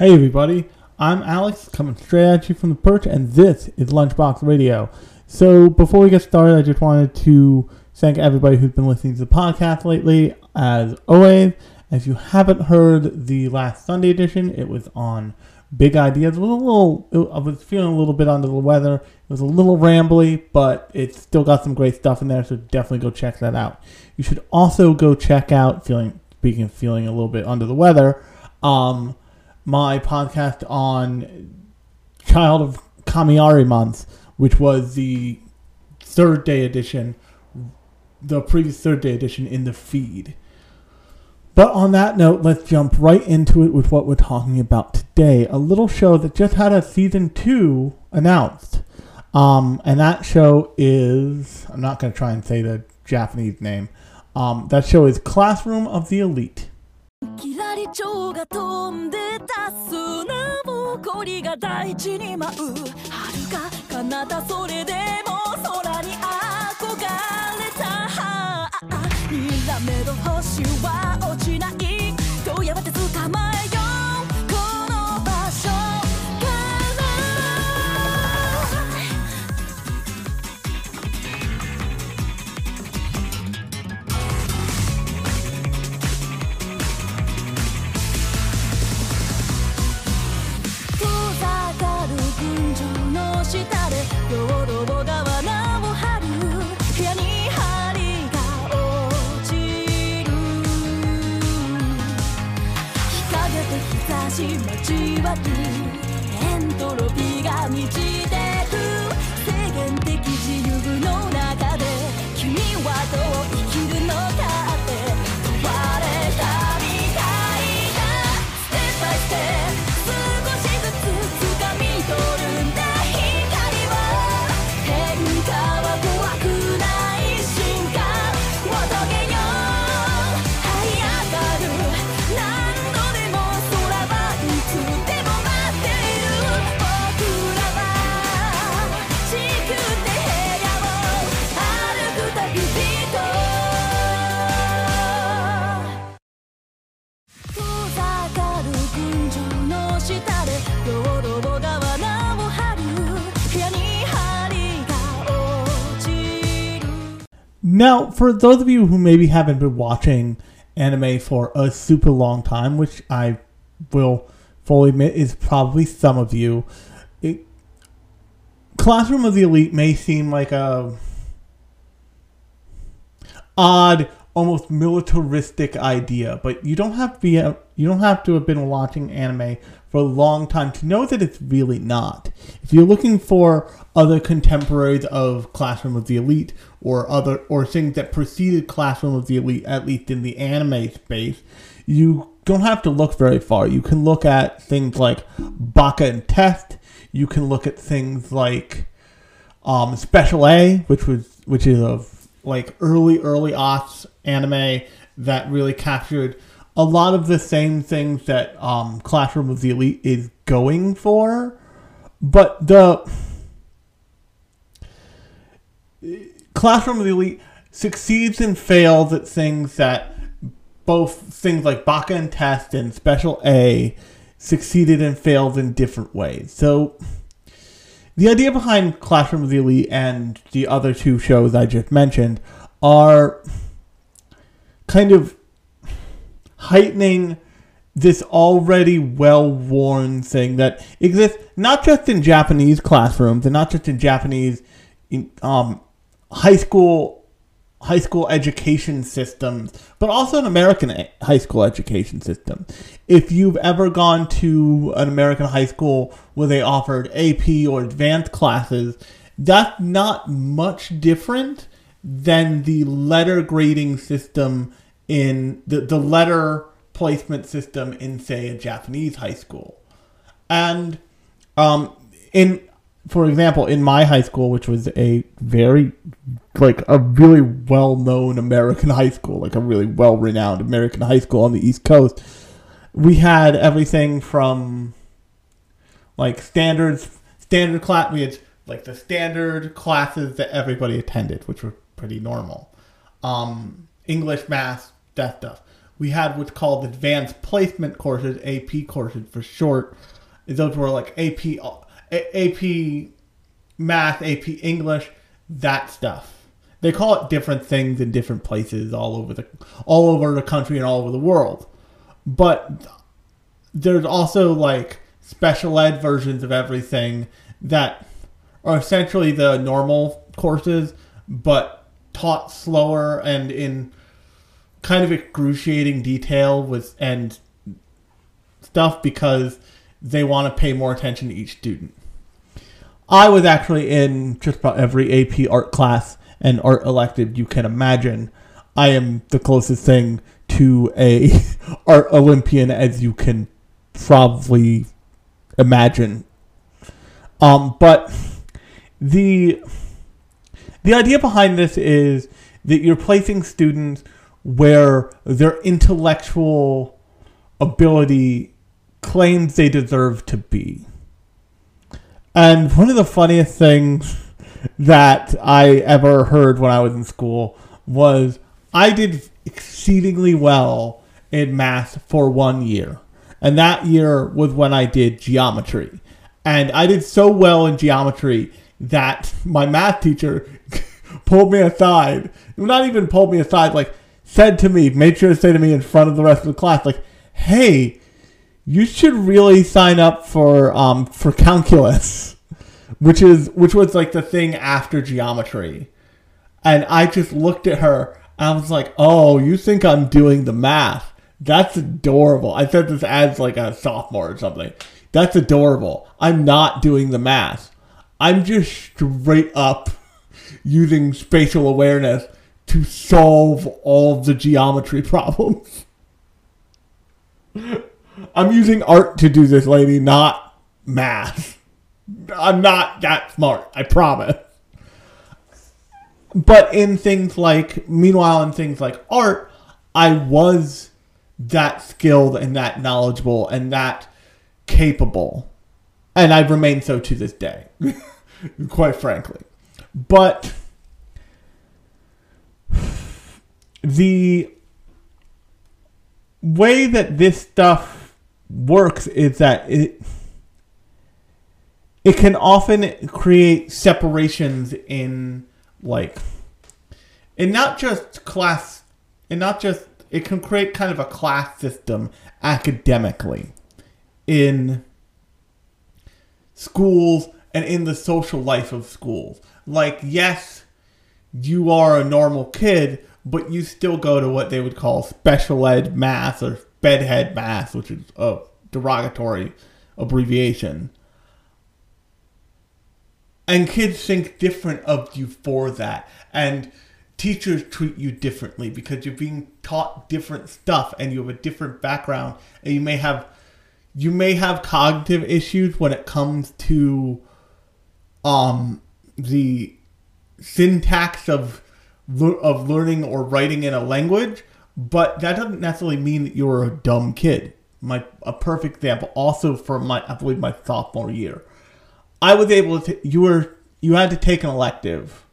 Hey everybody, I'm Alex coming straight at you from the perch, and this is Lunchbox Radio. So before we get started, I just wanted to thank everybody who's been listening to the podcast lately. As always, if you haven't heard the last Sunday edition, it was on big ideas. It was a little, I was feeling a little bit under the weather. It was a little rambly, but it's still got some great stuff in there, so definitely go check that out. You should also go check out, feeling, speaking of feeling a little bit under the weather, um, my podcast on Child of Kamiari Month, which was the third day edition, the previous third day edition in the feed. But on that note, let's jump right into it with what we're talking about today. A little show that just had a season two announced. Um, and that show is, I'm not going to try and say the Japanese name. Um, that show is Classroom of the Elite. キラリ蝶が飛んでた砂ぼこりが大地に舞う。遥か彼方それでも空に憧れた。にらめの星は落ちない。ピー Now, for those of you who maybe haven't been watching anime for a super long time, which I will fully admit is probably some of you, it, Classroom of the Elite may seem like a odd, almost militaristic idea, but you don't have to be a, you don't have to have been watching anime for a long time to know that it's really not. If you're looking for other contemporaries of Classroom of the Elite or other or things that preceded Classroom of the Elite, at least in the anime space, you don't have to look very far. You can look at things like Baka and Test. You can look at things like um, Special A, which was which is a like early early aughts anime that really captured a lot of the same things that um, Classroom of the Elite is going for, but the Classroom of the Elite succeeds and fails at things that both things like Baka and Test and Special A succeeded and failed in different ways. So the idea behind Classroom of the Elite and the other two shows I just mentioned are kind of heightening this already well worn thing that exists not just in Japanese classrooms and not just in Japanese um, high school high school education systems, but also an American high school education system. If you've ever gone to an American high school where they offered AP or advanced classes, that's not much different than the letter grading system in the, the letter placement system in, say, a Japanese high school. And um, in for example, in my high school, which was a very like a really well known American high school, like a really well renowned American high school on the East Coast, we had everything from like standards standard class we had like the standard classes that everybody attended, which were pretty normal. Um, English, math, that stuff. we had what's called advanced placement courses, AP courses for short. Those were like AP, AP math, AP English, that stuff. They call it different things in different places all over the all over the country and all over the world. But there's also like special ed versions of everything that are essentially the normal courses, but taught slower and in kind of excruciating detail with and stuff because they want to pay more attention to each student. I was actually in just about every AP art class and art elective you can imagine. I am the closest thing to a art Olympian as you can probably imagine. Um, but the the idea behind this is that you're placing students where their intellectual ability claims they deserve to be. And one of the funniest things that I ever heard when I was in school was I did exceedingly well in math for one year. And that year was when I did geometry. And I did so well in geometry that my math teacher pulled me aside. Not even pulled me aside, like said to me, made sure to say to me in front of the rest of the class, like, hey, you should really sign up for um for calculus. Which is which was like the thing after geometry. And I just looked at her I was like, oh, you think I'm doing the math. That's adorable. I said this as like a sophomore or something. That's adorable. I'm not doing the math. I'm just straight up using spatial awareness to solve all the geometry problems. I'm using art to do this, lady, not math. I'm not that smart, I promise. But in things like, meanwhile, in things like art, I was that skilled and that knowledgeable and that capable. And I've remained so to this day, quite frankly. But the way that this stuff works is that it it can often create separations in like and not just class and not just it can create kind of a class system academically in schools and in the social life of schools. Like yes you are a normal kid but you still go to what they would call special ed math or bedhead math which is a derogatory abbreviation. And kids think different of you for that. And teachers treat you differently because you're being taught different stuff and you have a different background. And you may have you may have cognitive issues when it comes to um the syntax of of learning or writing in a language but that doesn't necessarily mean that you're a dumb kid my a perfect example also for my i believe my sophomore year I was able to. You were you had to take an elective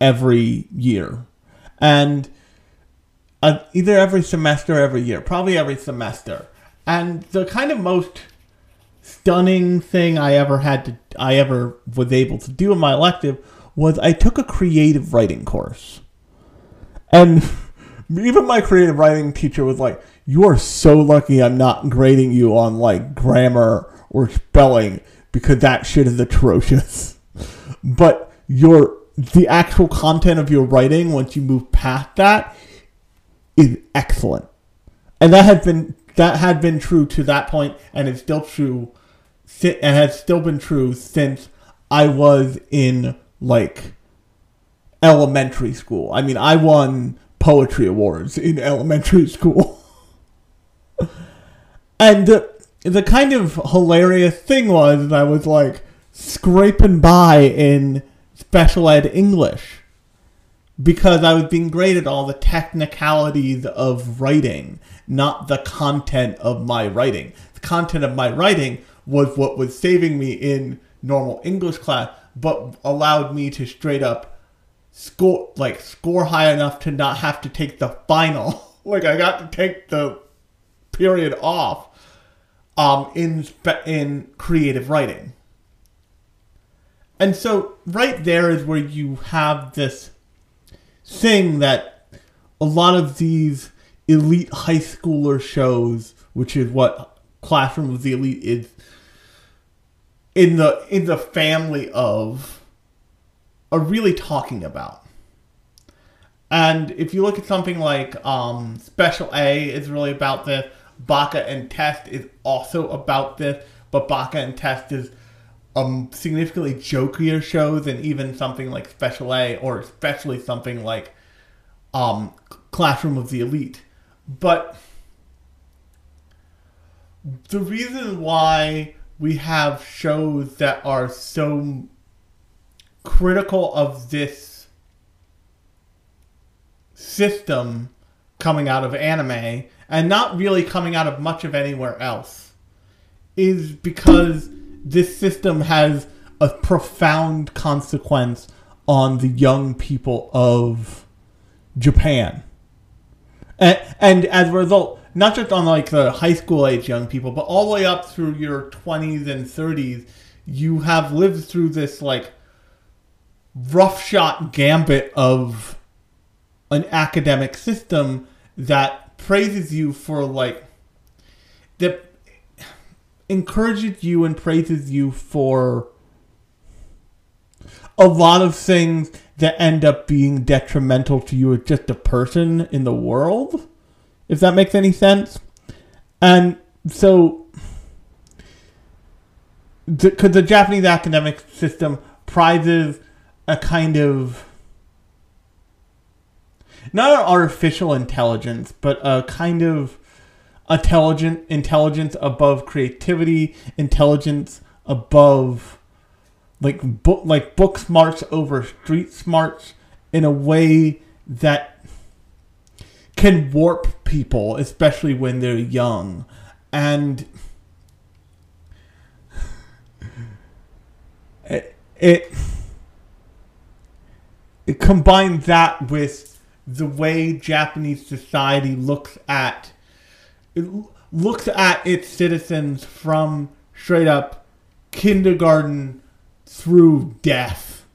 every year, and uh, either every semester or every year, probably every semester. And the kind of most stunning thing I ever had to I ever was able to do in my elective was I took a creative writing course. And even my creative writing teacher was like, "You are so lucky I'm not grading you on like grammar or spelling because that shit is atrocious. But your the actual content of your writing, once you move past that, is excellent. And that has been that had been true to that point, and it's still true, and has still been true since I was in like elementary school. I mean, I won poetry awards in elementary school. and the kind of hilarious thing was that I was like scraping by in special ed English because I was being graded all the technicalities of writing, not the content of my writing. The content of my writing was what was saving me in normal English class, but allowed me to straight up score like score high enough to not have to take the final like I got to take the period off um, in in creative writing. And so right there is where you have this thing that a lot of these elite high schooler shows, which is what Classroom of the Elite is in the in the family of are really talking about. And if you look at something like um, Special A is really about this, Baka and Test is also about this, but Baka and Test is um significantly jokier show than even something like Special A or especially something like um Classroom of the Elite. But the reason why we have shows that are so critical of this system coming out of anime and not really coming out of much of anywhere else is because this system has a profound consequence on the young people of Japan. And, and as a result, not just on like the high school age young people, but all the way up through your 20s and 30s, you have lived through this like rough shot gambit of an academic system that praises you for like that encourages you and praises you for a lot of things that end up being detrimental to you as just a person in the world if that makes any sense. And so, because the, the Japanese academic system prizes a kind of not an artificial intelligence, but a kind of intelligent intelligence above creativity, intelligence above like book like book smarts over street smarts in a way that can warp people, especially when they're young. And it, it, it combines that with the way Japanese society looks at it looks at its citizens from straight up kindergarten through death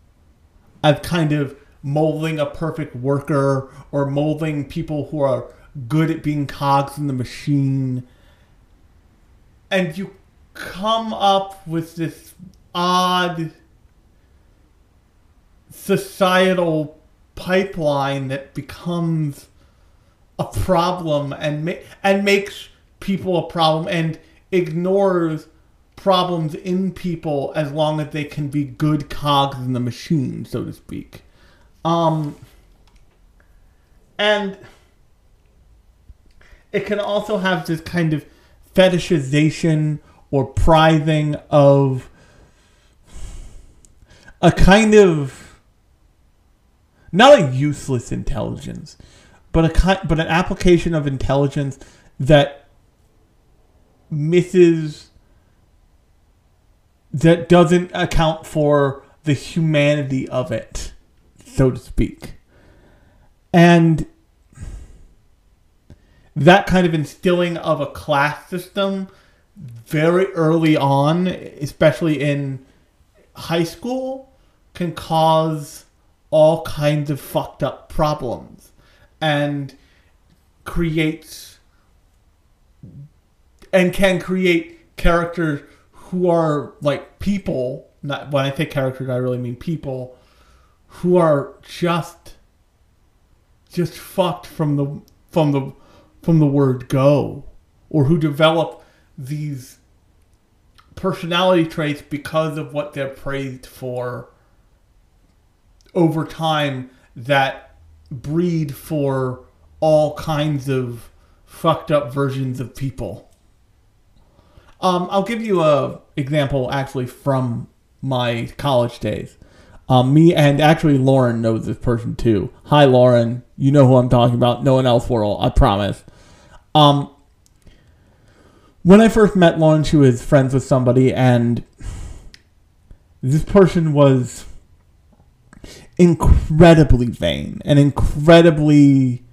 as kind of molding a perfect worker or molding people who are good at being cogs in the machine. And you come up with this odd societal pipeline that becomes a problem and ma- and makes people a problem and ignores problems in people as long as they can be good cogs in the machine, so to speak. Um, and it can also have this kind of fetishization or prizing of a kind of not a useless intelligence, but a kind, but an application of intelligence that misses that doesn't account for the humanity of it, so to speak. And that kind of instilling of a class system very early on, especially in high school, can cause all kinds of fucked up problems and creates and can create characters who are like people not when i say characters i really mean people who are just just fucked from the from the from the word go or who develop these personality traits because of what they're praised for over time that breed for all kinds of fucked up versions of people. Um, I'll give you a example actually from my college days. Um, me and actually Lauren knows this person too. Hi, Lauren. You know who I'm talking about. No one else will. I promise. Um, when I first met Lauren, she was friends with somebody, and this person was incredibly vain and incredibly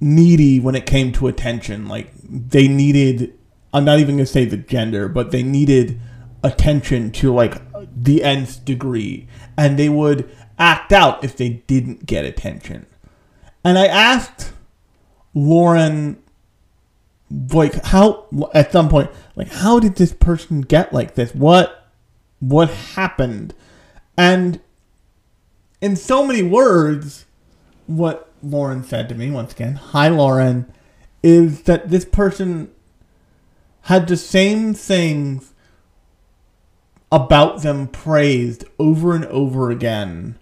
needy when it came to attention. Like they needed I'm not even gonna say the gender, but they needed attention to like the nth degree. And they would act out if they didn't get attention. And I asked Lauren like how at some point like how did this person get like this what what happened and in so many words what lauren said to me once again hi lauren is that this person had the same things about them praised over and over again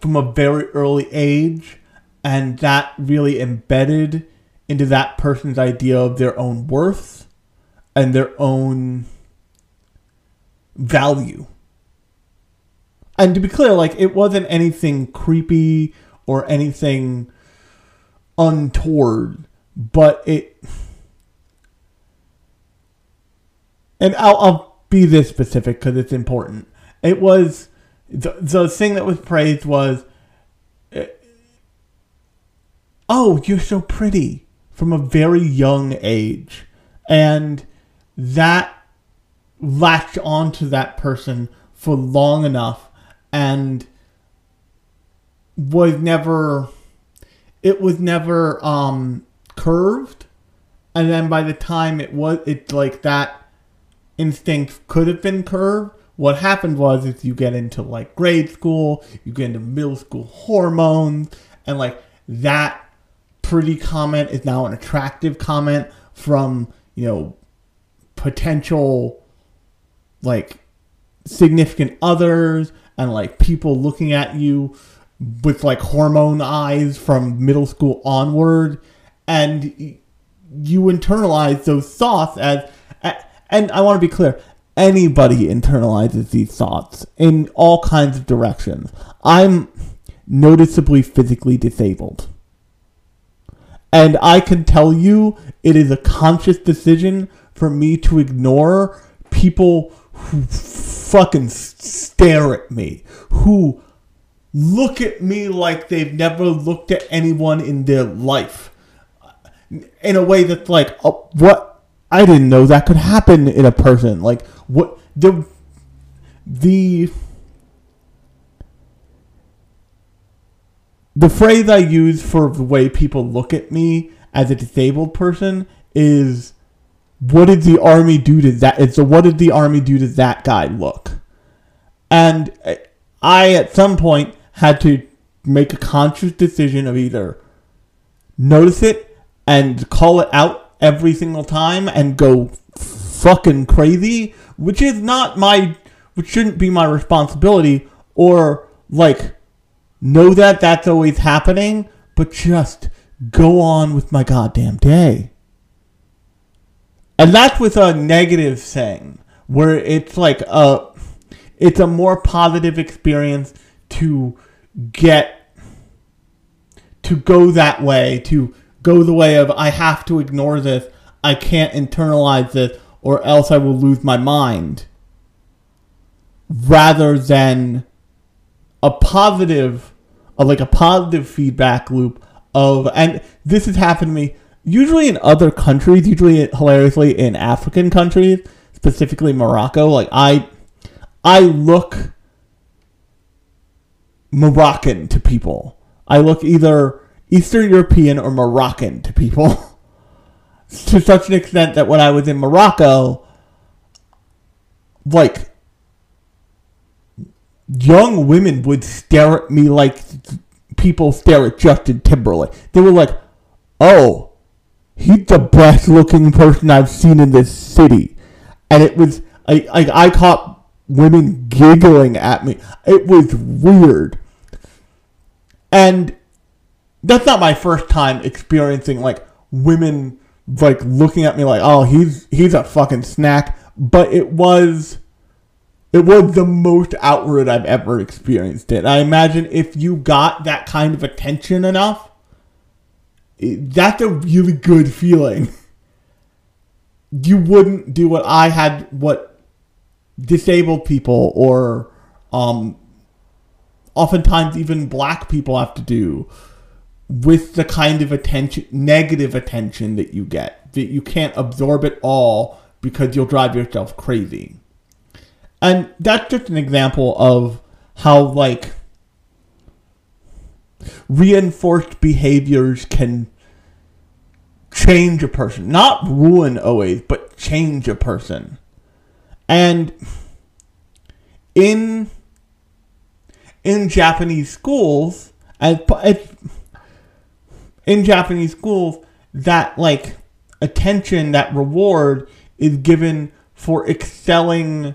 from a very early age and that really embedded into that person's idea of their own worth and their own value. And to be clear, like it wasn't anything creepy or anything untoward, but it. And I'll, I'll be this specific because it's important. It was the, the thing that was praised was, oh, you're so pretty from a very young age. And that latched onto that person for long enough and was never it was never um curved and then by the time it was it's like that instinct could have been curved. What happened was is you get into like grade school you get into middle school hormones and like that pretty comment is now an attractive comment from you know potential like significant others and like people looking at you with like hormone eyes from middle school onward. And you internalize those thoughts as and I want to be clear anybody internalizes these thoughts in all kinds of directions i'm noticeably physically disabled and I can tell you it is a conscious decision for me to ignore people who fucking stare at me, who look at me like they've never looked at anyone in their life. In a way that's like, oh, what? I didn't know that could happen in a person. Like, what? The. The the phrase I use for the way people look at me as a disabled person is what did the army do to that it's a what did the army do to that guy look and eh, i at some point had to make a conscious decision of either notice it and call it out every single time and go fucking crazy which is not my which shouldn't be my responsibility or like know that that's always happening, but just go on with my goddamn day. And that's with a negative thing, where it's like a, it's a more positive experience to get, to go that way, to go the way of I have to ignore this, I can't internalize this, or else I will lose my mind. Rather than a positive like a positive feedback loop of, and this has happened to me usually in other countries, usually hilariously in African countries, specifically Morocco. Like I, I look Moroccan to people. I look either Eastern European or Moroccan to people. to such an extent that when I was in Morocco, like young women would stare at me like people stare at Justin Timberlake. They were like, "Oh, he's the best looking person I've seen in this city," and it was I I, I caught women giggling at me. It was weird, and that's not my first time experiencing like women like looking at me like, "Oh, he's he's a fucking snack," but it was it was the most outward I've ever experienced it. I imagine if you got that kind of attention enough, that's a really good feeling. You wouldn't do what I had, what disabled people or um, oftentimes even black people have to do, with the kind of attention, negative attention that you get, that you can't absorb it all because you'll drive yourself crazy. And that's just an example of how, like, reinforced behaviors can change a person. Not ruin always, but change a person. And in in Japanese schools, as, as in Japanese schools, that like attention, that reward is given for excelling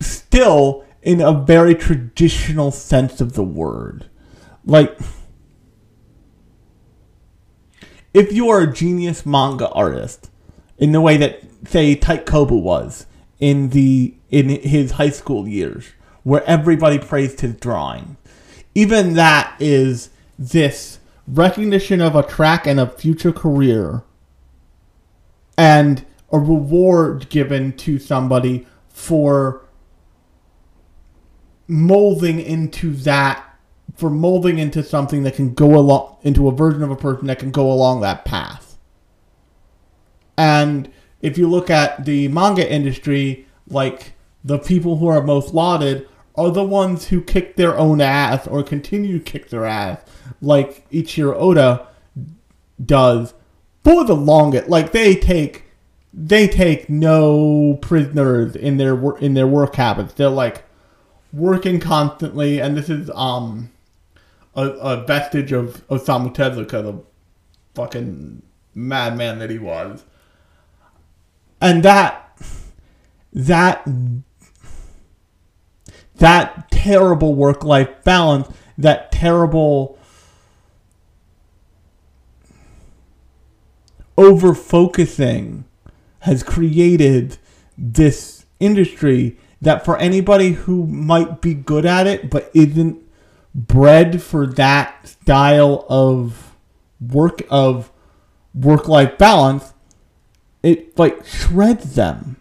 still in a very traditional sense of the word. Like, if you are a genius manga artist, in the way that, say, Tite Kubo was in the in his high school years, where everybody praised his drawing, even that is this recognition of a track and a future career and a reward given to somebody for molding into that for molding into something that can go along into a version of a person that can go along that path. And if you look at the manga industry, like the people who are most lauded are the ones who kick their own ass or continue to kick their ass, like Eiichiro Oda does for the longest. Like they take they take no prisoners in their in their work habits. They're like working constantly, and this is um a, a vestige of Osamu Tezuka, the fucking madman that he was, and that that that terrible work life balance, that terrible over focusing has created this industry that for anybody who might be good at it but isn't bred for that style of work of work life balance it like shreds them.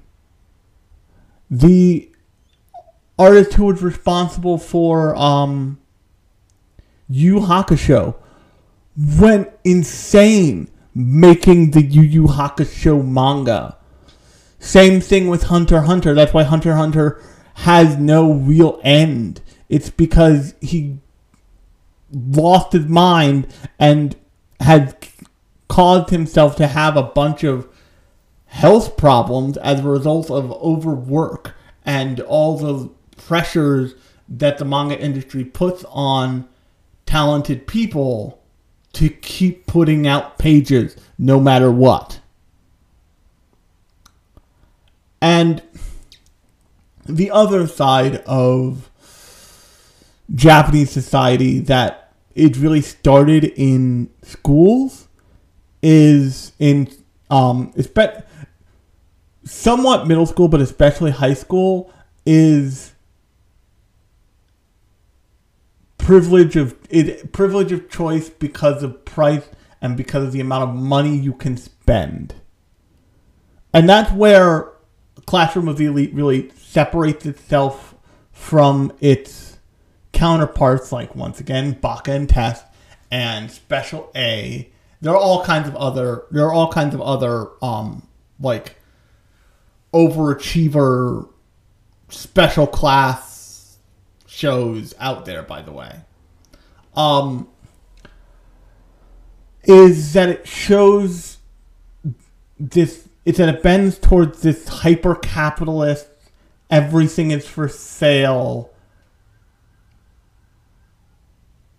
The artist who was responsible for um Yu Hakusho went insane making the Yu Yu Hakusho manga. Same thing with Hunter Hunter. That's why Hunter Hunter has no real end. It's because he lost his mind and had caused himself to have a bunch of health problems as a result of overwork and all the pressures that the manga industry puts on talented people to keep putting out pages no matter what. And the other side of Japanese society that it really started in schools is in um espe- somewhat middle school but especially high school is privilege of it privilege of choice because of price and because of the amount of money you can spend. And that's where Classroom of the Elite really separates itself from its counterparts like once again Baka and Test and Special A. There are all kinds of other there are all kinds of other um like overachiever special class shows out there, by the way, um, is that it shows this. It's that it bends towards this hyper capitalist, everything is for sale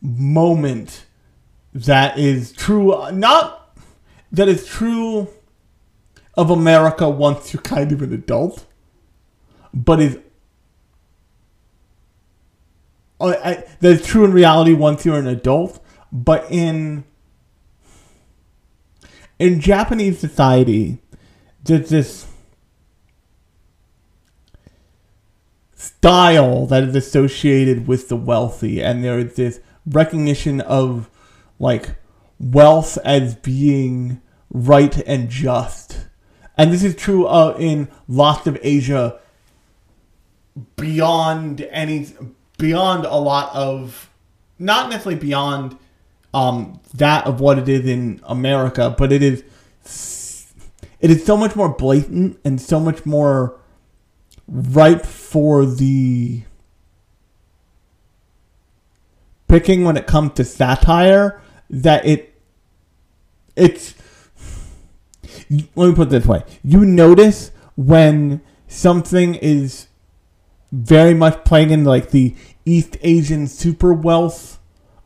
moment that is true. Not that is true of America once you're kind of an adult, but is I, that's true in reality once you're an adult, but in in Japanese society, there's this style that is associated with the wealthy, and there is this recognition of like wealth as being right and just. And this is true uh, in lots of Asia beyond any beyond a lot of not necessarily beyond um, that of what it is in America, but it is it is so much more blatant and so much more ripe for the picking when it comes to satire that it it's let me put it this way. You notice when something is very much playing in like the east asian super wealth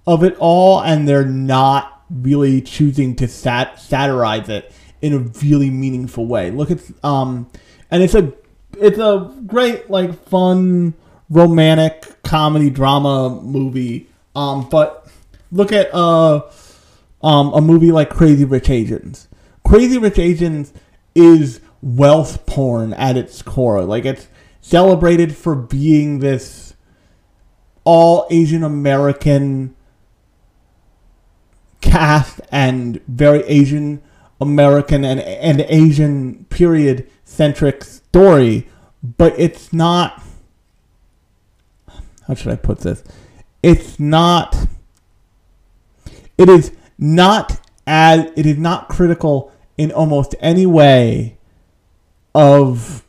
of it all and they're not really choosing to sat- satirize it in a really meaningful way look at um and it's a it's a great like fun romantic comedy drama movie um, but look at uh, um, a movie like Crazy Rich Asians. Crazy Rich Asians is wealth porn at its core. Like it's celebrated for being this all Asian American cast and very Asian American and and Asian period centric story, but it's not. How should I put this? it's not it is not as it is not critical in almost any way of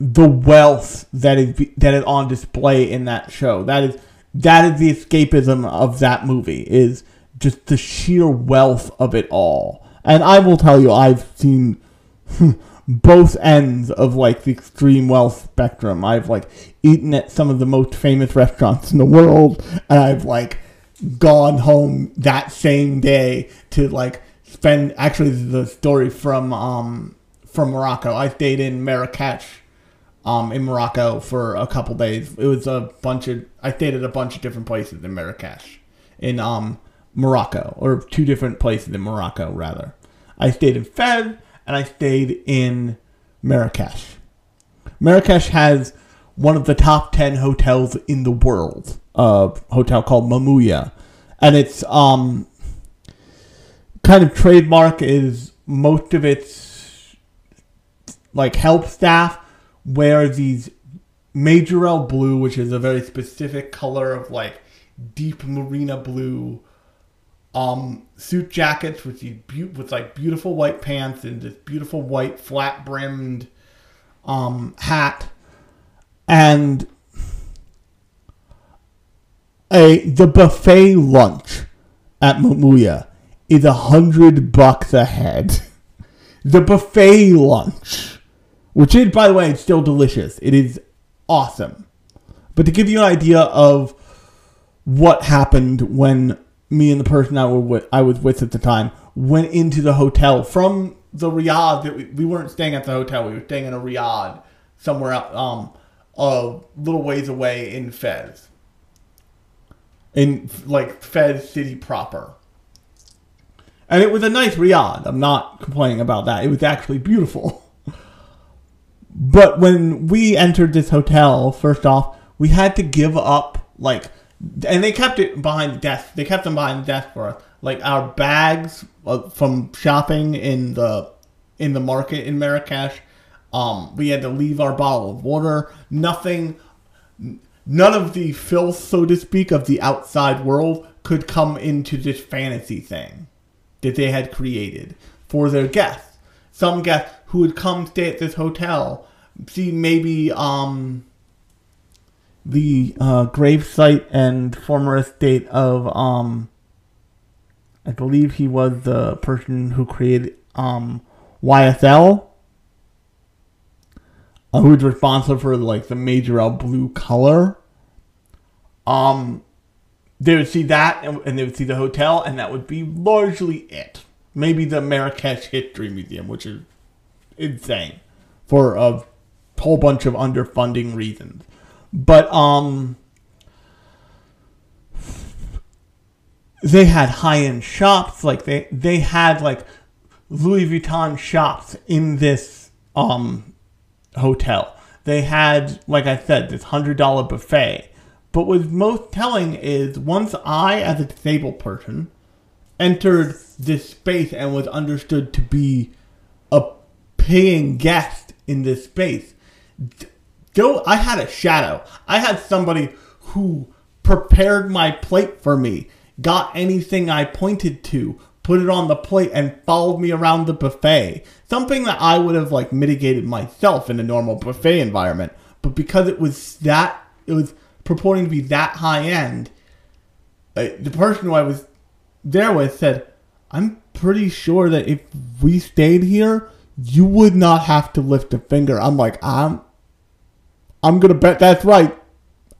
the wealth that is that is on display in that show. That is that is the escapism of that movie is just the sheer wealth of it all. And I will tell you, I've seen both ends of like the extreme wealth spectrum. I've like eaten at some of the most famous restaurants in the world, and I've like gone home that same day to like spend. Actually, the story from um from Morocco. I stayed in Marrakech, um in Morocco for a couple days. It was a bunch of. I stayed at a bunch of different places in Marrakech, in um Morocco, or two different places in Morocco rather. I stayed in Fez and I stayed in Marrakesh. Marrakesh has one of the top 10 hotels in the world, a hotel called Mamounia. And its um, kind of trademark is most of its like help staff wear these Majorelle blue, which is a very specific color of like deep marina blue um, suit jackets with these be- with like beautiful white pants and this beautiful white flat brimmed um, hat, and a the buffet lunch at Mamounia is a hundred bucks a head. the buffet lunch, which is by the way, it's still delicious. It is awesome. But to give you an idea of what happened when me and the person I, were with, I was with at the time went into the hotel from the Riad. That we, we weren't staying at the hotel. We were staying in a Riad somewhere out, um, a little ways away in Fez, in like Fez city proper. And it was a nice Riad. I'm not complaining about that. It was actually beautiful. but when we entered this hotel, first off, we had to give up like and they kept it behind the desk. They kept them behind the desk for us. Like our bags uh, from shopping in the in the market in Marrakesh. Um, we had to leave our bottle of water. Nothing, none of the filth, so to speak, of the outside world could come into this fantasy thing that they had created for their guests. Some guests who would come stay at this hotel, see maybe um, the uh, grave site and former estate of um I believe he was the person who created um YSL uh, who's responsible for like the Majorelle blue color. Um they would see that and, and they would see the hotel and that would be largely it. Maybe the Marrakesh History Museum which is insane for a whole bunch of underfunding reasons but um they had high-end shops like they they had like Louis Vuitton shops in this um hotel. They had like I said this $100 buffet. But what's most telling is once I as a disabled person entered this space and was understood to be a paying guest in this space, Joe, I had a shadow. I had somebody who prepared my plate for me, got anything I pointed to, put it on the plate, and followed me around the buffet. Something that I would have like mitigated myself in a normal buffet environment. But because it was that, it was purporting to be that high end, uh, the person who I was there with said, I'm pretty sure that if we stayed here, you would not have to lift a finger. I'm like, I'm I'm gonna bet that's right.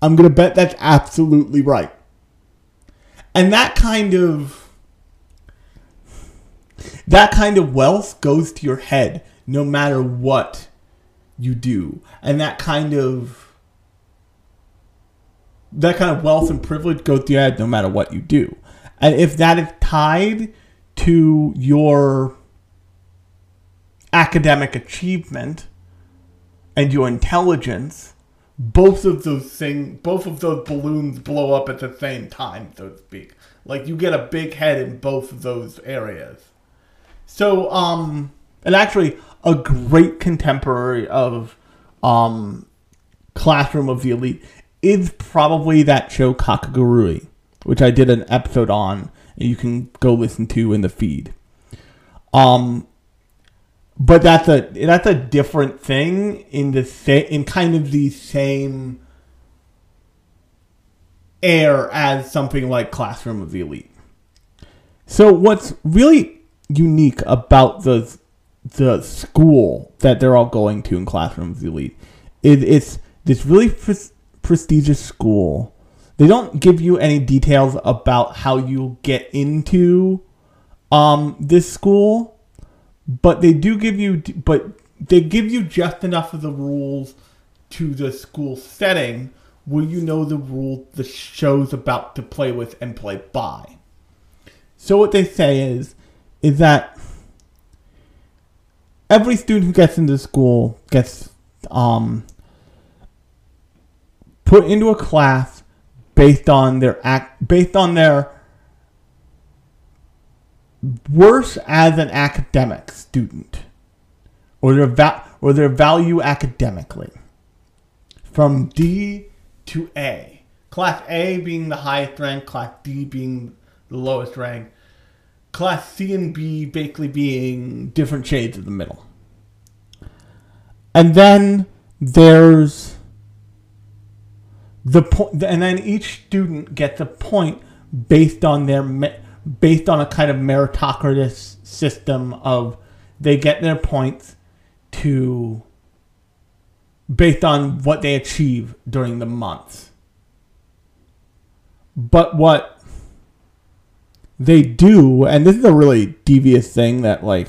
I'm gonna bet that's absolutely right. And that kind of that kind of wealth goes to your head no matter what you do. And that kind of that kind of wealth and privilege goes to your head no matter what you do. And if that is tied to your academic achievement and your intelligence, both of those things, both of those balloons blow up at the same time, so to speak. Like you get a big head in both of those areas. So, um, and actually, a great contemporary of um, Classroom of the Elite is probably that show Kakegurui, which I did an episode on, and you can go listen to in the feed. Um, but that's a that's a different thing in the in kind of the same air as something like Classroom of the Elite. So what's really unique about the the school that they're all going to in Classroom of the Elite is it's this really pres- prestigious school. They don't give you any details about how you get into um, this school, but they do give you, but they give you just enough of the rules to the school setting where you know the rule the show's about to play with and play by. So what they say is, is that every student who gets into school gets um, put into a class based on their act based on their worse as an academic student or their va- or their value academically from D to A. Class A being the highest rank, class D being the lowest rank, class C and B basically being different shades of the middle. And then there's the point, and then each student gets a point based on their me- based on a kind of meritocratic system of they get their points to based on what they achieve during the month. But what they do, and this is a really devious thing that, like,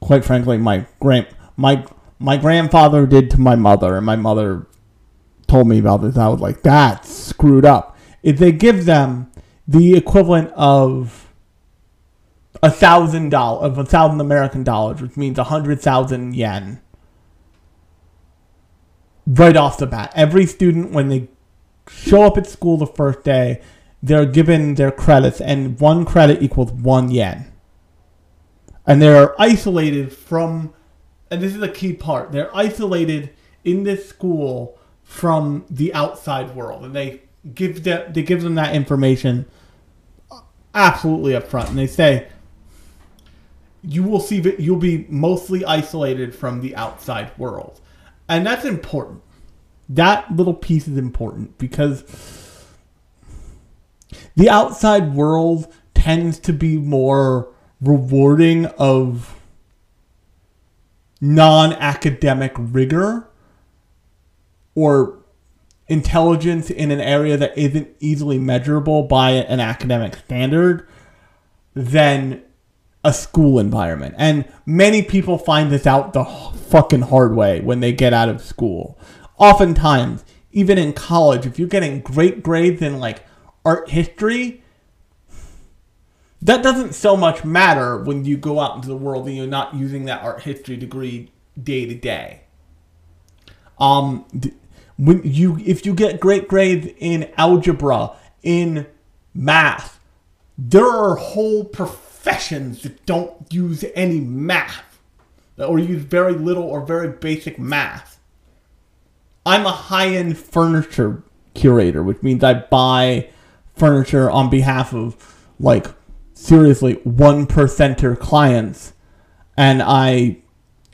quite frankly, my grand my my grandfather did to my mother, and my mother told me about this. I was like, that's screwed up. If they give them the equivalent of a thousand dollars of a thousand American dollars, which means a hundred thousand yen, right off the bat. Every student, when they show up at school the first day, they're given their credits, and one credit equals one yen. And they're isolated from, and this is a key part, they're isolated in this school from the outside world. And they give them, they give them that information absolutely up front. And they say, you will see that you'll be mostly isolated from the outside world. And that's important. That little piece is important because the outside world tends to be more rewarding of non academic rigor or intelligence in an area that isn't easily measurable by an academic standard than a school environment. And many people find this out the fucking hard way when they get out of school. Oftentimes, even in college, if you're getting great grades in like art history, that doesn't so much matter when you go out into the world and you're not using that art history degree day to day. Um, when you if you get great grades in algebra, in math, there are whole professions that don't use any math or use very little or very basic math. I'm a high-end furniture curator, which means I buy furniture on behalf of like seriously one percenter clients, and I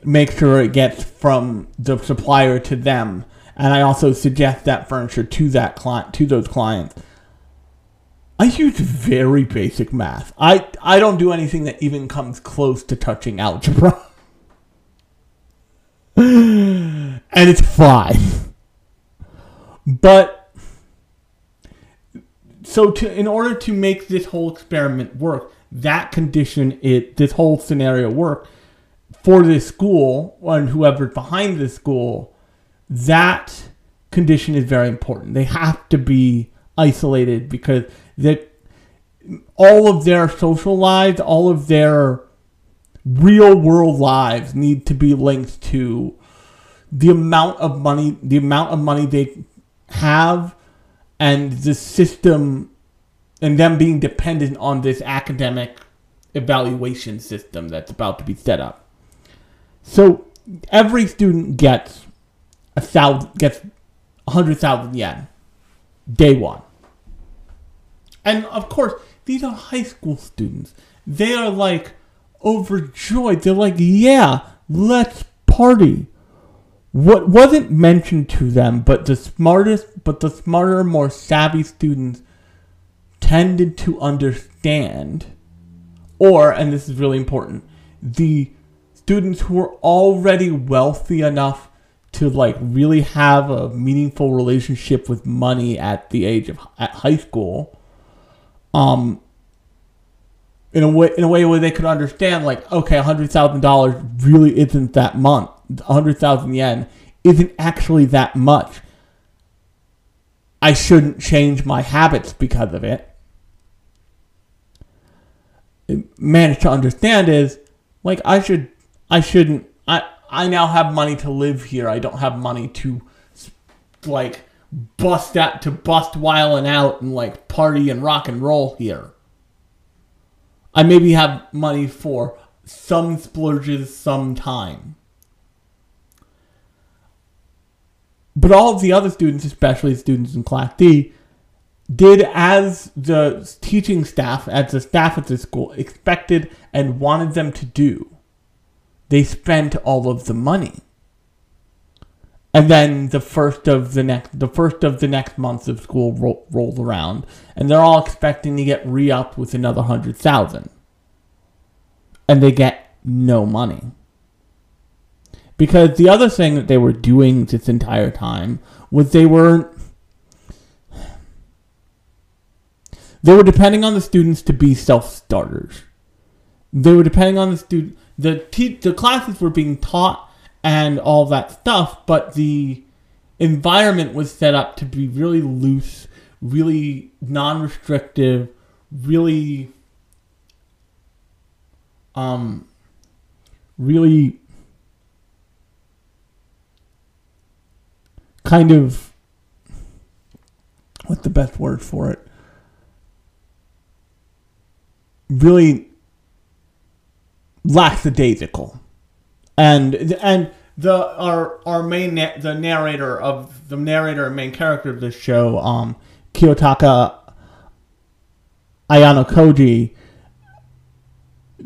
make sure it gets from the supplier to them, and I also suggest that furniture to that client to those clients. I use very basic math. I I don't do anything that even comes close to touching algebra. and it's fine. But so to in order to make this whole experiment work, that condition it this whole scenario work for this school and whoever's behind this school, that condition is very important. They have to be isolated because that all of their social lives, all of their real world lives need to be linked to the amount of money the amount of money they have and the system and them being dependent on this academic evaluation system that's about to be set up. So every student gets a thousand gets a hundred thousand yen day one. And of course, these are high school students. They are like overjoyed. They're like, yeah, let's party. What wasn't mentioned to them, but the smartest, but the smarter, more savvy students tended to understand, or, and this is really important, the students who were already wealthy enough to like really have a meaningful relationship with money at the age of at high school um in a way in a way where they could understand like okay $100,000 really isn't that month 100,000 yen isn't actually that much. I shouldn't change my habits because of it managed to understand is like I should I shouldn't I I now have money to live here. I don't have money to like bust out to bust whiling out and like party and rock and roll here. I maybe have money for some splurges sometime. But all of the other students, especially students in Class D, did as the teaching staff, as the staff at the school expected and wanted them to do they spent all of the money. And then the first of the next, the first of the next months of school ro- rolled around, and they're all expecting to get re-upped with another hundred thousand, and they get no money. Because the other thing that they were doing this entire time was they were they were depending on the students to be self starters. They were depending on the student the te- the classes were being taught and all that stuff, but the environment was set up to be really loose, really non-restrictive, really um really kind of what's the best word for it? Really lackadaisical, and and the our our main na- the narrator of the narrator and main character of this show, um, Kiyotaka Ayanokoji,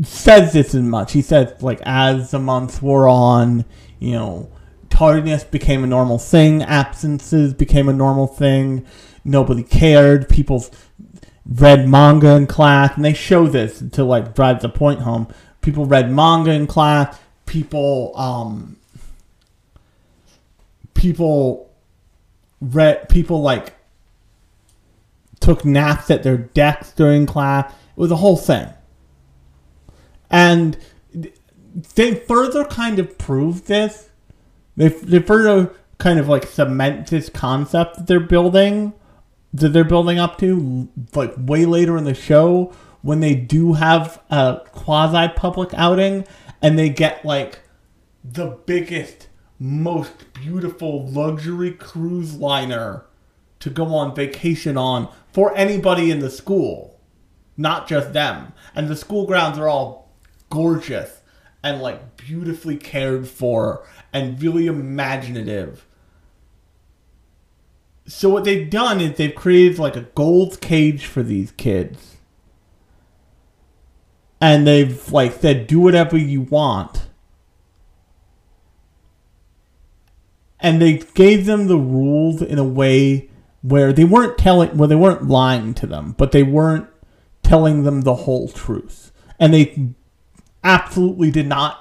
says this as much. He says like as the months wore on, you know, tardiness became a normal thing, absences became a normal thing. Nobody cared. People read manga in class, and they show this to like drive the point home people read manga in class. People, um, people read. People like took naps at their desks during class. It was a whole thing, and they further kind of proved this. They they further kind of like cement this concept that they're building that they're building up to like way later in the show when they do have a quasi public outing and they get like the biggest, most beautiful luxury cruise liner to go on vacation on for anybody in the school, not just them. And the school grounds are all gorgeous and like beautifully cared for and really imaginative. so what they've done is they've created like a gold cage for these kids. And they've like said do whatever you want. And they gave them the rules in a way where they weren't telling where they weren't lying to them, but they weren't telling them the whole truth. And they absolutely did not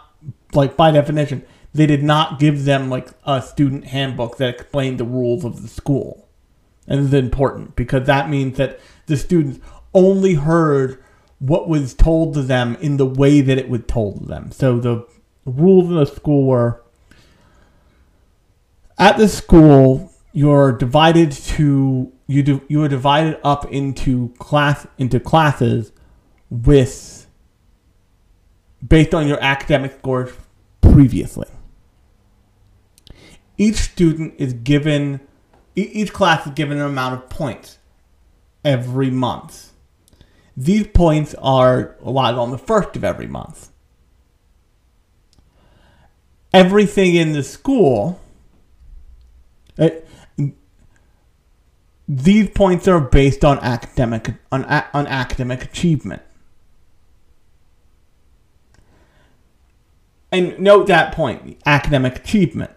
like by definition they did not give them like a student handbook that explained the rules of the school. And it's important because that means that the students only heard what was told to them in the way that it was told to them. So the rules of the school were at the school you're divided to you do you are divided up into class into classes with based on your academic scores previously. Each student is given each class is given an amount of points every month. These points are allotted on the first of every month. Everything in the school, it, these points are based on academic on, on academic achievement. And note that point, academic achievement.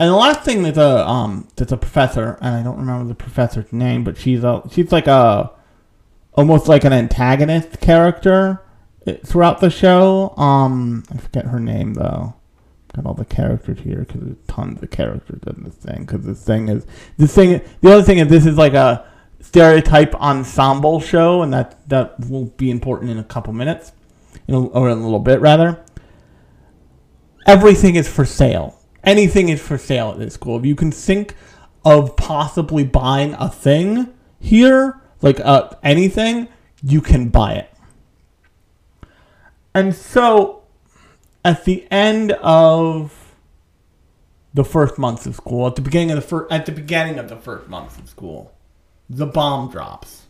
And the last thing that the um that the professor and I don't remember the professor's name, but she's a she's like a almost like an antagonist character eh, throughout the show. Um, I forget her name though. Got all the characters here because there's tons of characters in this thing. Because this thing is this thing. The other thing is this is like a stereotype ensemble show, and that that will be important in a couple minutes, in a, or in a little bit rather. Everything is for sale anything is for sale at this school. If you can think of possibly buying a thing here, like uh, anything, you can buy it. And so, at the end of the first month of school, at the beginning of the first, at the beginning of the first month of school, the bomb drops,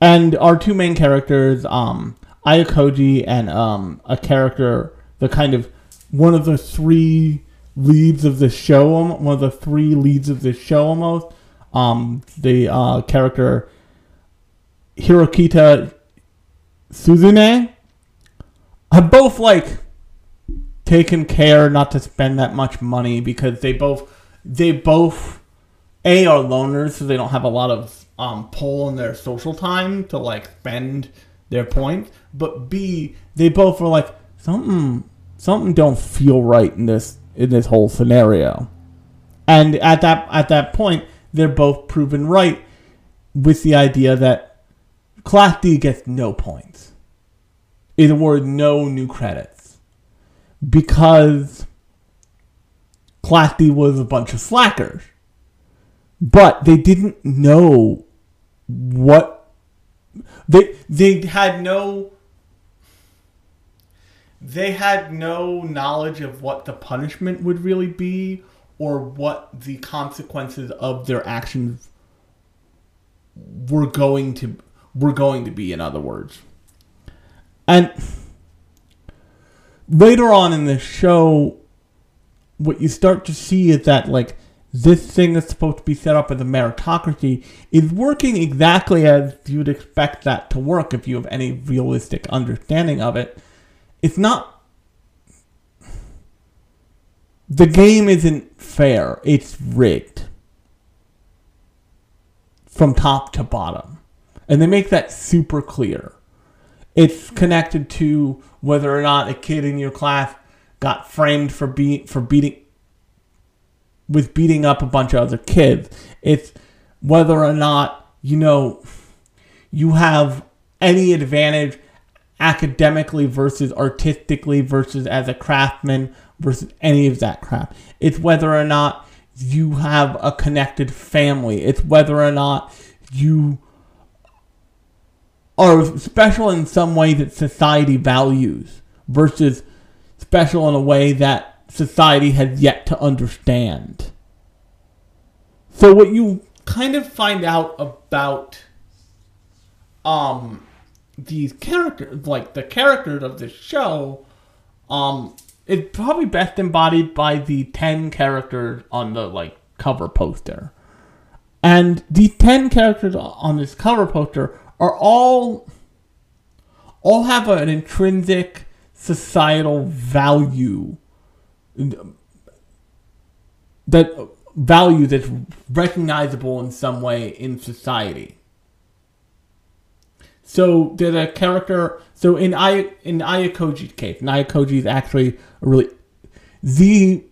and our two main characters, um, Ayakoji and um, a character, the kind of one of the three leads of the show, one of the three leads of the show almost. Um, the uh, character Horikita Suzune have both like taken care not to spend that much money because they both they both a are loners so they don't have a lot of um, pull in their social time to like spend their points but b they both are like something something don't feel right in this in this whole scenario. And at that at that point, they're both proven right with the idea that Class D gets no points. In other words, no new credits. Because Class D was a bunch of slackers. But they didn't know what they they had no they had no knowledge of what the punishment would really be or what the consequences of their actions were going to were going to be in other words. And later on in the show what you start to see is that like this thing that's supposed to be set up as a meritocracy is working exactly as you'd expect that to work if you have any realistic understanding of it it's not the game isn't fair. It's rigged from top to bottom. And they make that super clear. It's connected to whether or not a kid in your class got framed for be for beating with beating up a bunch of other kids. It's whether or not, you know, you have any advantage academically versus artistically versus as a craftsman versus any of that crap. It's whether or not you have a connected family. It's whether or not you are special in some way that society values versus special in a way that society has yet to understand. So what you kind of find out about um these characters, like the characters of the show, um, it's probably best embodied by the 10 characters on the like cover poster. And the 10 characters on this cover poster are all all have an intrinsic societal value that value that's recognizable in some way in society. So there's a character. So in I in Ayakoji's case, Ayakoji is actually a really the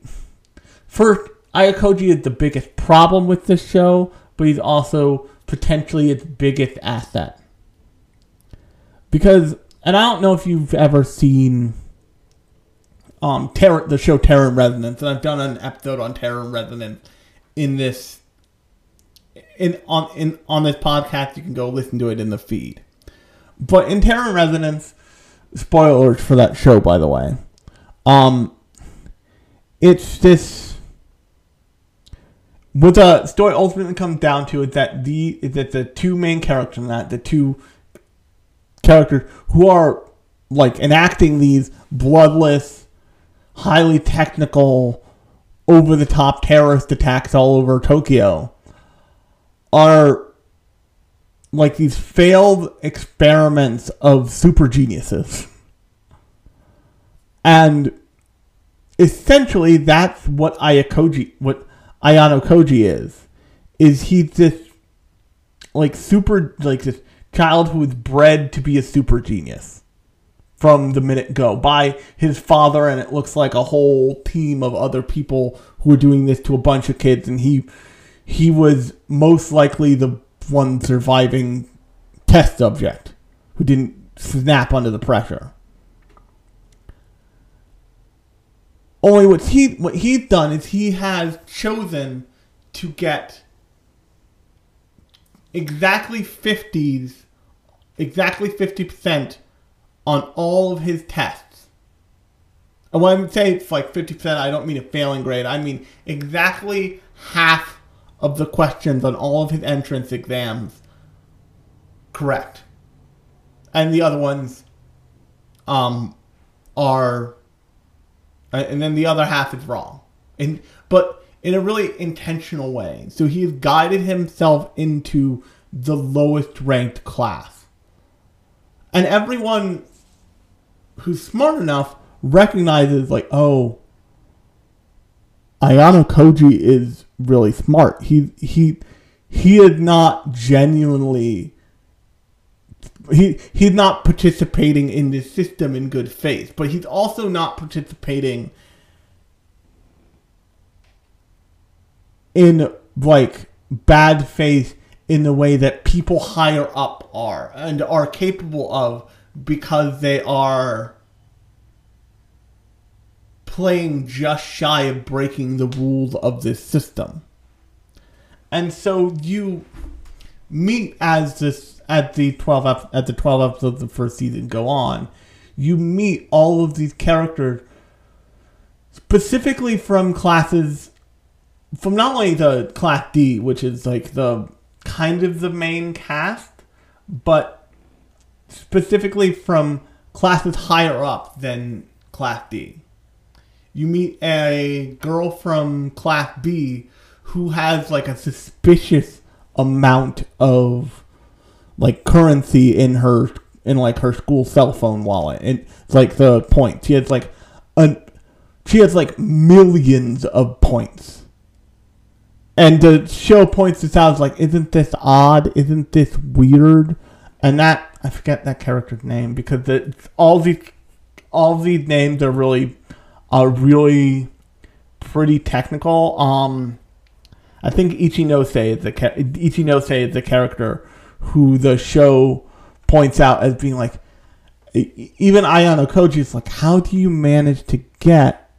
first Ayakoji is the biggest problem with this show, but he's also potentially its biggest asset. Because, and I don't know if you've ever seen um the show Terror in Resonance, and I've done an episode on Terror in Resonance in this in on in on this podcast. You can go listen to it in the feed. But in Terror Resonance, spoilers for that show, by the way. Um, it's this. What the story ultimately comes down to is that the is that the two main characters in that the two characters who are like enacting these bloodless, highly technical, over the top terrorist attacks all over Tokyo are like these failed experiments of super geniuses. And essentially that's what Ayakoji what Ayanokoji is. Is he this like super like this child who was bred to be a super genius from the minute go by his father and it looks like a whole team of other people who are doing this to a bunch of kids and he he was most likely the one surviving test subject who didn't snap under the pressure only what he what he's done is he has chosen to get exactly 50s exactly 50% on all of his tests. And when I say it's like 50%, I don't mean a failing grade. I mean exactly half of the questions on all of his entrance exams correct. And the other ones um, are, and then the other half is wrong. And, but in a really intentional way. So he has guided himself into the lowest ranked class. And everyone who's smart enough recognizes like, oh, Ayanokoji is really smart. He he he is not genuinely he he's not participating in this system in good faith, but he's also not participating in like bad faith in the way that people higher up are and are capable of because they are playing just shy of breaking the rules of this system. And so you meet as this at the 12 at the 12 episodes of the first season go on, you meet all of these characters specifically from classes from not only the class D, which is like the kind of the main cast, but specifically from classes higher up than Class D. You meet a girl from Class B who has like a suspicious amount of like currency in her in like her school cell phone wallet. And it's like the point. She has like a she has like millions of points. And the show points this out like, isn't this odd? Isn't this weird? And that I forget that character's name because the, all these all these names are really are really pretty technical. Um, I think Ichinose is the Ichinose is the character who the show points out as being like even Ayanokoji is like, how do you manage to get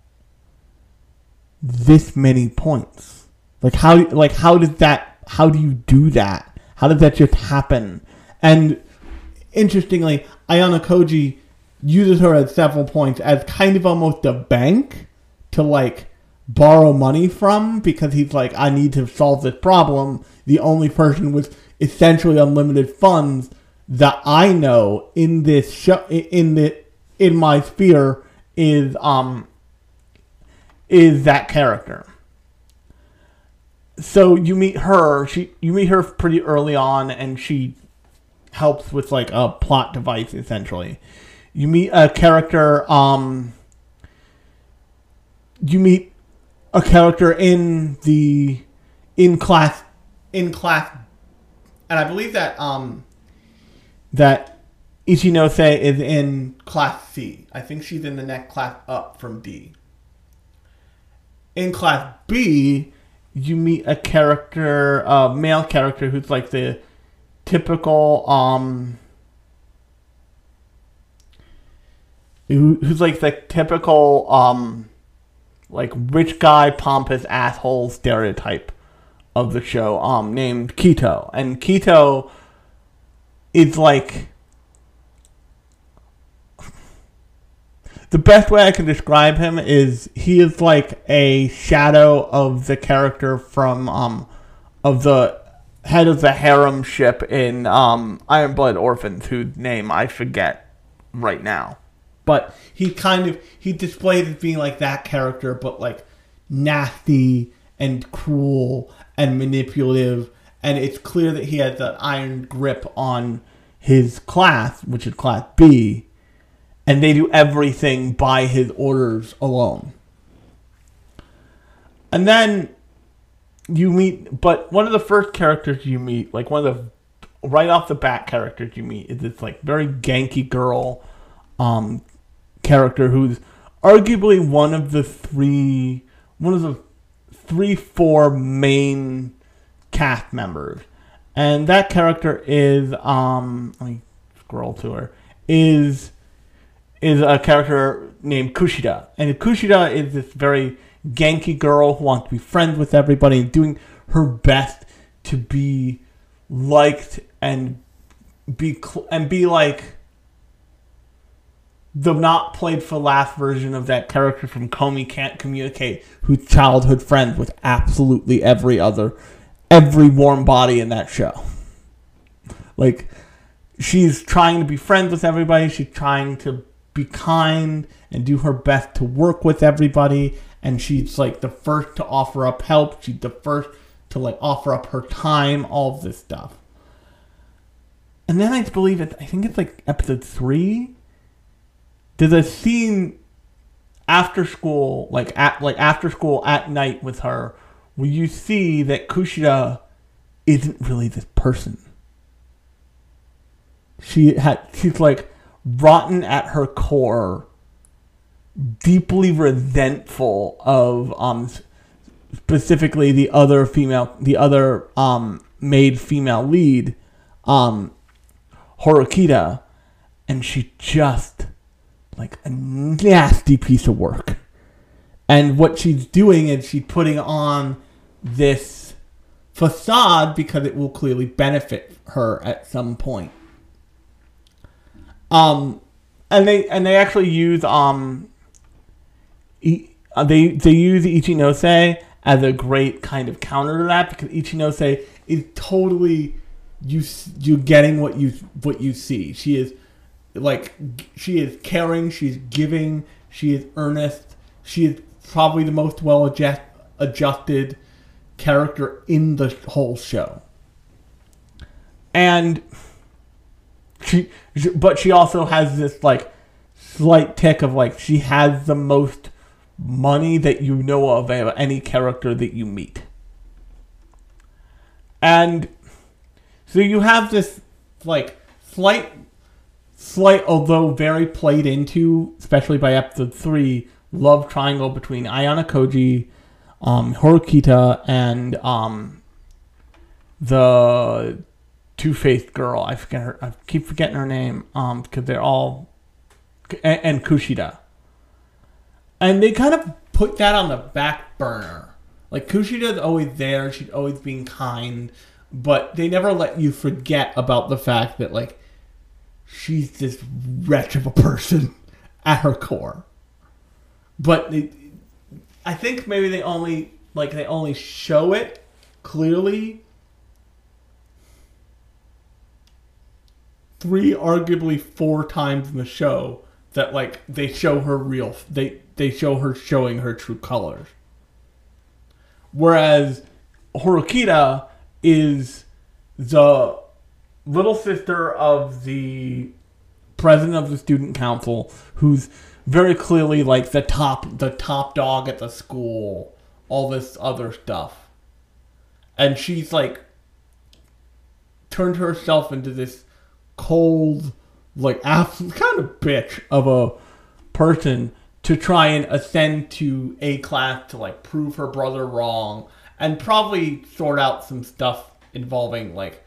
this many points? Like how like how does that how do you do that? How does that just happen? And interestingly, Ayanokoji uses her at several points as kind of almost a bank to like borrow money from because he's like, I need to solve this problem. The only person with essentially unlimited funds that I know in this show in the in my sphere is um is that character. So you meet her. She you meet her pretty early on, and she helps with like a plot device essentially. You meet a character. Um, you meet a character in the in class in class, and I believe that um that Ichinose is in class C. I think she's in the next class up from D. In class B, you meet a character, a male character who's like the typical um who, who's like the typical um like rich guy pompous asshole stereotype of the show um named Kito and Kito is like the best way I can describe him is he is like a shadow of the character from um of the head of the harem ship in um Iron Blood Orphans whose name I forget right now. But he kind of he displayed as being like that character but like nasty and cruel and manipulative and it's clear that he has an iron grip on his class, which is class B and they do everything by his orders alone. And then you meet, but one of the first characters you meet, like one of the right off the bat characters you meet, is this like very genki girl um, character who's arguably one of the three, one of the three, four main cast members. And that character is, um, let me scroll to her, is is a character named Kushida. And Kushida is this very genki girl who wants to be friends with everybody and doing her best to be liked and be cl- and be like the not played for laugh version of that character from Komi Can't Communicate, who's childhood friends with absolutely every other, every warm body in that show. Like, she's trying to be friends with everybody. She's trying to be kind and do her best to work with everybody. And she's like the first to offer up help. She's the first to like offer up her time, all of this stuff. And then I believe it, I think it's like episode three. There's a scene after school, like at like after school at night with her, will you see that Kushida isn't really this person. She had she's like rotten at her core, deeply resentful of um specifically the other female the other um made female lead um Horikita and she just like a nasty piece of work. And what she's doing is she's putting on this facade because it will clearly benefit her at some point. Um, and they and they actually use um, uh, they they use Ichinose as a great kind of counter to that because Ichinose is totally you you getting what you what you see. She is like she is caring, she's giving, she is earnest. She is probably the most well adjust, adjusted character in the whole show. And she, she, but she also has this like slight tick of like she has the most money that you know of any character that you meet. And so you have this like slight slight although very played into, especially by episode three, love triangle between Ayana Koji, um, Horikita, and um, the two faced girl. I forget her. I keep forgetting her name. Um, because they're all and, and Kushida, and they kind of put that on the back burner. Like Kushida's always there. She's always being kind, but they never let you forget about the fact that like she's this wretch of a person at her core. But I think maybe they only like they only show it clearly three, arguably four times in the show that like they show her real they they show her showing her true colors. Whereas Horikita is the little sister of the president of the student council who's very clearly like the top the top dog at the school all this other stuff. And she's like turned herself into this cold like absolute kind of bitch of a person to try and ascend to a class to like prove her brother wrong and probably sort out some stuff involving like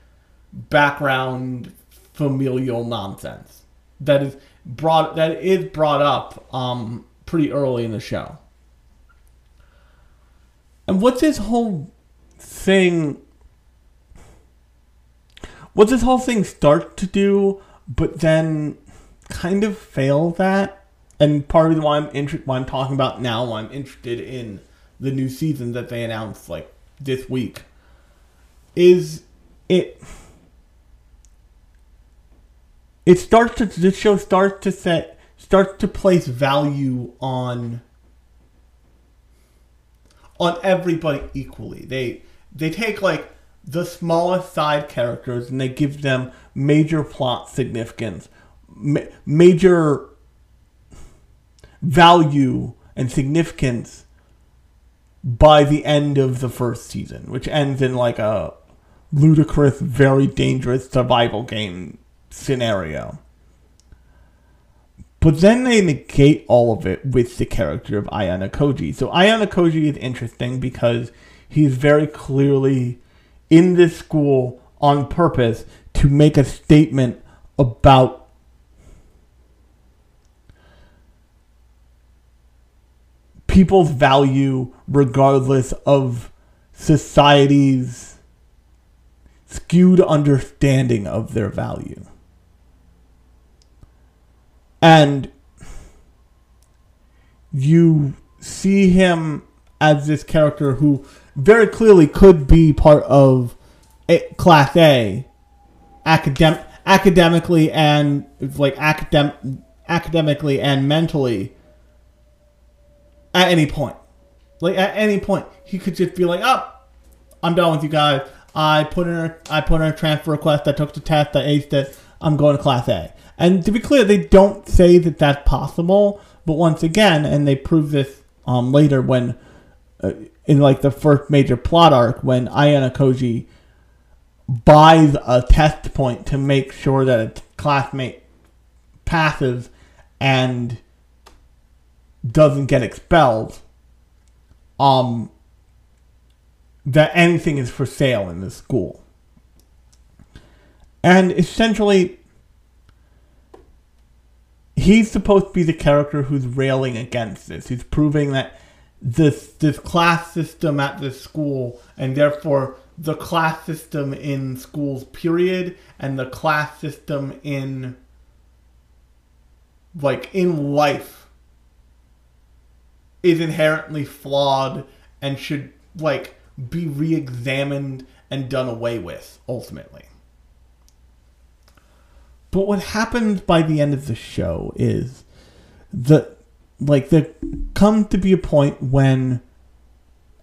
background familial nonsense that is brought that is brought up um pretty early in the show. And what's this whole thing what's this whole thing start to do but then kind of fail that and part of why I'm interested why I'm talking about now why I'm interested in the new season that they announced like this week is it it starts to this show starts to set starts to place value on on everybody equally. They they take like the smallest side characters and they give them major plot significance, ma- major value and significance by the end of the first season, which ends in like a ludicrous, very dangerous survival game scenario. But then they negate all of it with the character of Ayanokoji. So Ayanokoji is interesting because he's very clearly in this school on purpose to make a statement about people's value regardless of society's skewed understanding of their value. And you see him as this character who very clearly could be part of a, Class A, academic, academically and like academic, academically and mentally. At any point, like at any point, he could just be like, "Oh, I'm done with you guys. I put in a, I put in a transfer request. I took the test. I aced it. I'm going to Class A." And to be clear, they don't say that that's possible. But once again, and they prove this um, later when uh, in like the first major plot arc when Ayana Koji buys a test point to make sure that a classmate passes and doesn't get expelled. Um, that anything is for sale in this school. And essentially, he's supposed to be the character who's railing against this. He's proving that this this class system at this school and therefore the class system in schools period and the class system in like in life is inherently flawed and should like be re-examined and done away with ultimately but what happens by the end of the show is that like there come to be a point when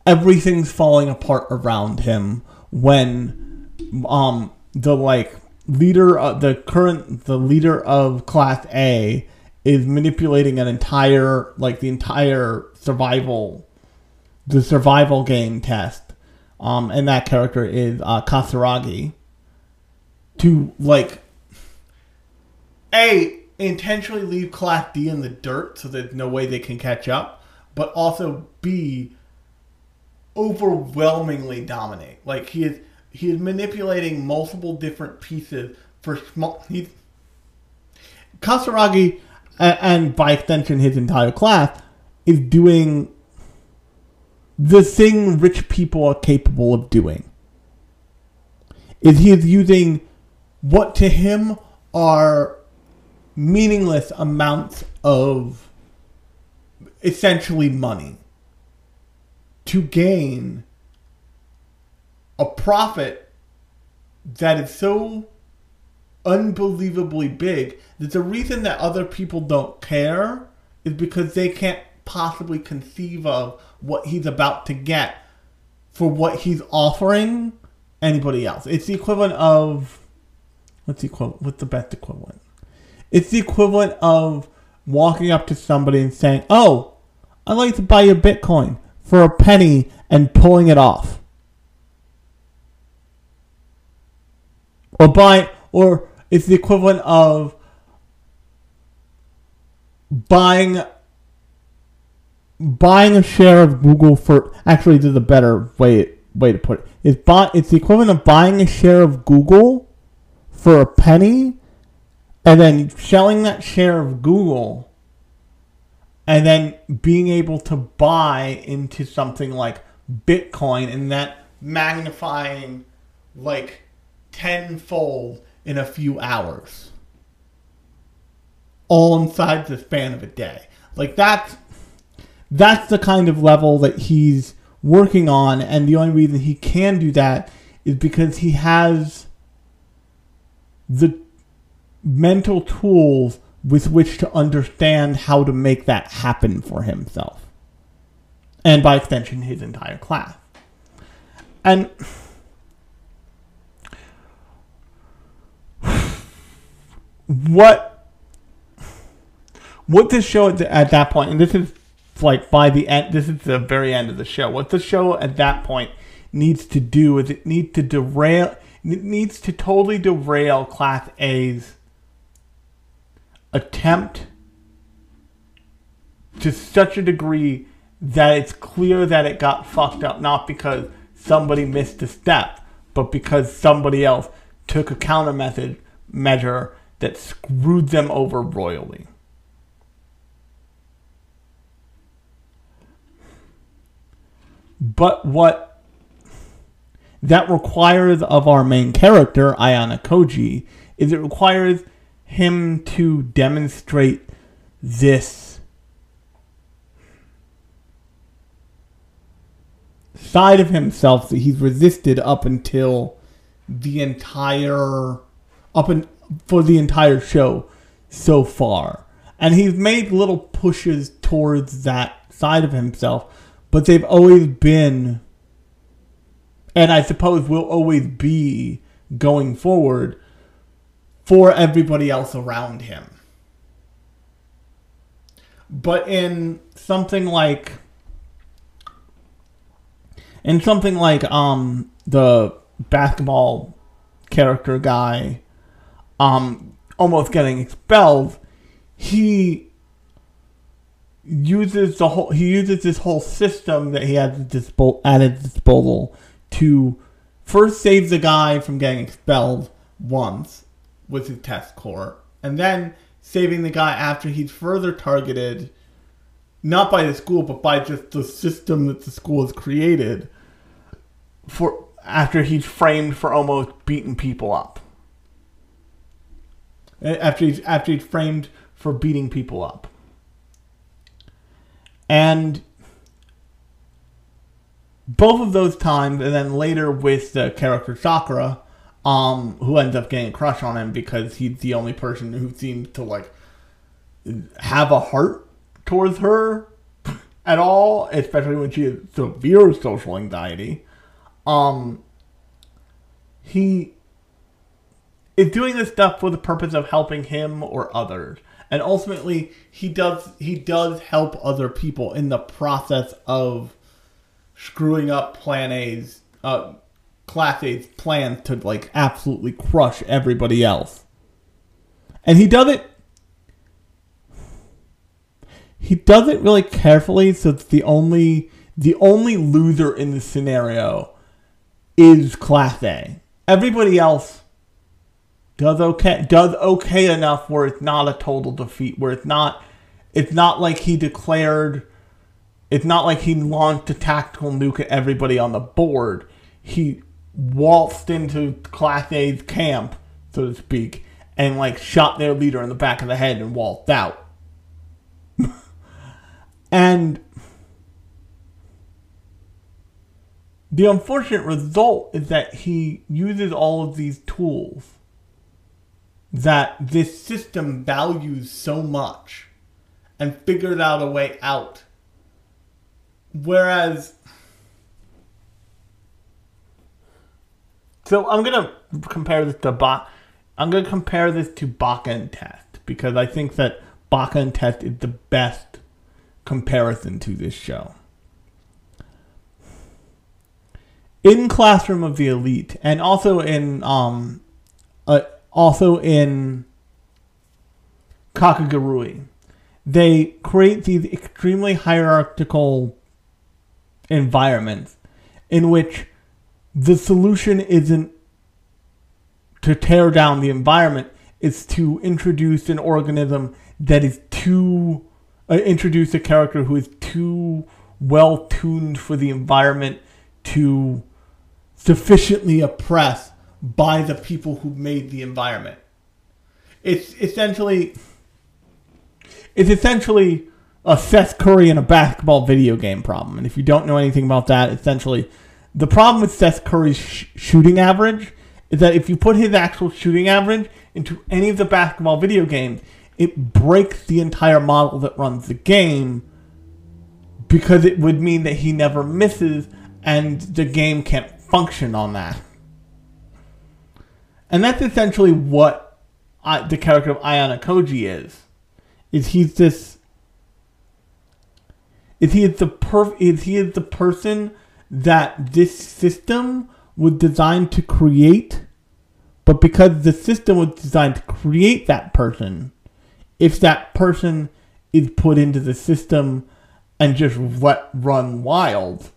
everything's falling apart around him when um the like leader of the current the leader of class A is manipulating an entire like the entire survival the survival game test um and that character is uh, Katsuragi to like a intentionally leave Class D in the dirt so there's no way they can catch up, but also B overwhelmingly dominate. Like he is he is manipulating multiple different pieces for small. He's Katsuragi, and by extension his entire class, is doing the thing rich people are capable of doing. Is he is using what to him are meaningless amounts of essentially money to gain a profit that is so unbelievably big that the reason that other people don't care is because they can't possibly conceive of what he's about to get for what he's offering anybody else. It's the equivalent of what's the equivalent? What's the best equivalent? It's the equivalent of walking up to somebody and saying, "Oh, I'd like to buy your Bitcoin for a penny," and pulling it off, or buy, or it's the equivalent of buying buying a share of Google for actually this is a better way way to put it. It's buy it's the equivalent of buying a share of Google for a penny and then selling that share of Google and then being able to buy into something like Bitcoin and that magnifying like tenfold in a few hours. All inside the span of a day. Like that's that's the kind of level that he's working on, and the only reason he can do that is because he has the mental tools with which to understand how to make that happen for himself. And by extension, his entire class. And what what this show at, the, at that point, and this is like by the end, this is the very end of the show. What the show at that point needs to do is it needs to derail, it needs to totally derail Class A's attempt to such a degree that it's clear that it got fucked up, not because somebody missed a step, but because somebody else took a counter method measure that screwed them over royally. But what that requires of our main character, Ayanokoji, is it requires him to demonstrate this side of himself that he's resisted up until the entire up and for the entire show so far. And he's made little pushes towards that side of himself but they've always been, and I suppose will always be going forward for everybody else around him. But in something like in something like um the basketball character guy um almost getting expelled, he uses the whole he uses this whole system that he has at his disposal to first save the guy from getting expelled once with his test core, and then saving the guy after he's further targeted, not by the school but by just the system that the school has created for after he's framed for almost beating people up. After he's after he's framed for beating people up. And both of those times, and then later with the character Sakura, um, who ends up getting a crush on him because he's the only person who seems to like have a heart towards her at all, especially when she has severe social anxiety. Um, he is doing this stuff for the purpose of helping him or others and ultimately he does he does help other people in the process of screwing up plan A's uh, class A's plans to like absolutely crush everybody else. And he does it he does it really carefully so it's the only the only loser in the scenario is class A. Everybody else does okay does okay enough where it's not a total defeat, where it's not it's not like he declared it's not like he launched a tactical nuke at everybody on the board. He waltzed into Class A's camp, so to speak, and like shot their leader in the back of the head and waltzed out. and the unfortunate result is that he uses all of these tools that this system values so much and figured out a way out. Whereas So I'm gonna compare this to Baka. I'm gonna compare this to and Test because I think that and Test is the best comparison to this show. In Classroom of the Elite, and also in um, uh, also in Kakegurui, they create these extremely hierarchical environments in which the solution isn't to tear down the environment, it's to introduce an organism that is too, uh, introduce a character who is too well tuned for the environment to sufficiently oppress by the people who made the environment. It's essentially, it's essentially a Seth Curry in a basketball video game problem. And if you don't know anything about that, essentially the problem with Seth Curry's sh- shooting average is that if you put his actual shooting average into any of the basketball video games, it breaks the entire model that runs the game because it would mean that he never misses and the game can't function on that. And that's essentially what I, the character of Ayanokoji is. Is he's this is he is the perf is he is the person that this system was designed to create, but because the system was designed to create that person, if that person is put into the system and just let run wild,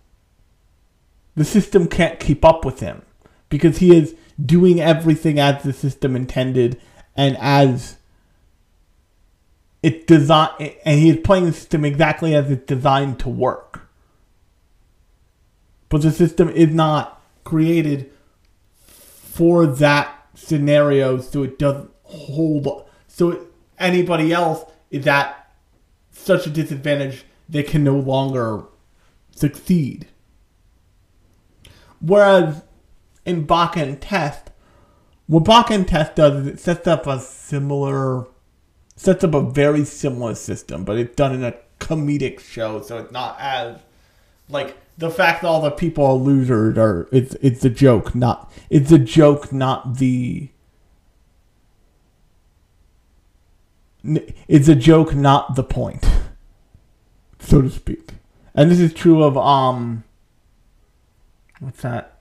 the system can't keep up with him because he is doing everything as the system intended and as it's designed, and he is playing the system exactly as it's designed to work but the system is not created for that scenario so it doesn't hold so anybody else is at such a disadvantage they can no longer succeed. Whereas in Baka and Test what Baka and Test does is it sets up a similar sets up a very similar system but it's done in a comedic show so it's not as like the fact that all the people are losers are it's it's a joke, not it's a joke, not the it's a joke, not the point, so to speak. And this is true of um, what's that?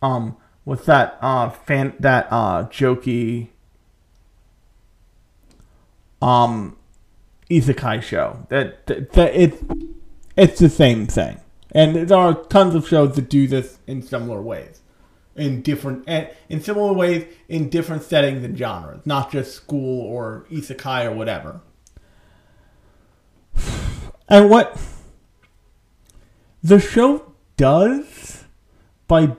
Um, what's that? Uh, fan that uh jokey. Um, isekai show. That, that, that it, it's the same thing. And there are tons of shows that do this in similar ways. In different and in similar ways in different settings and genres, not just school or isekai or whatever. And what the show does by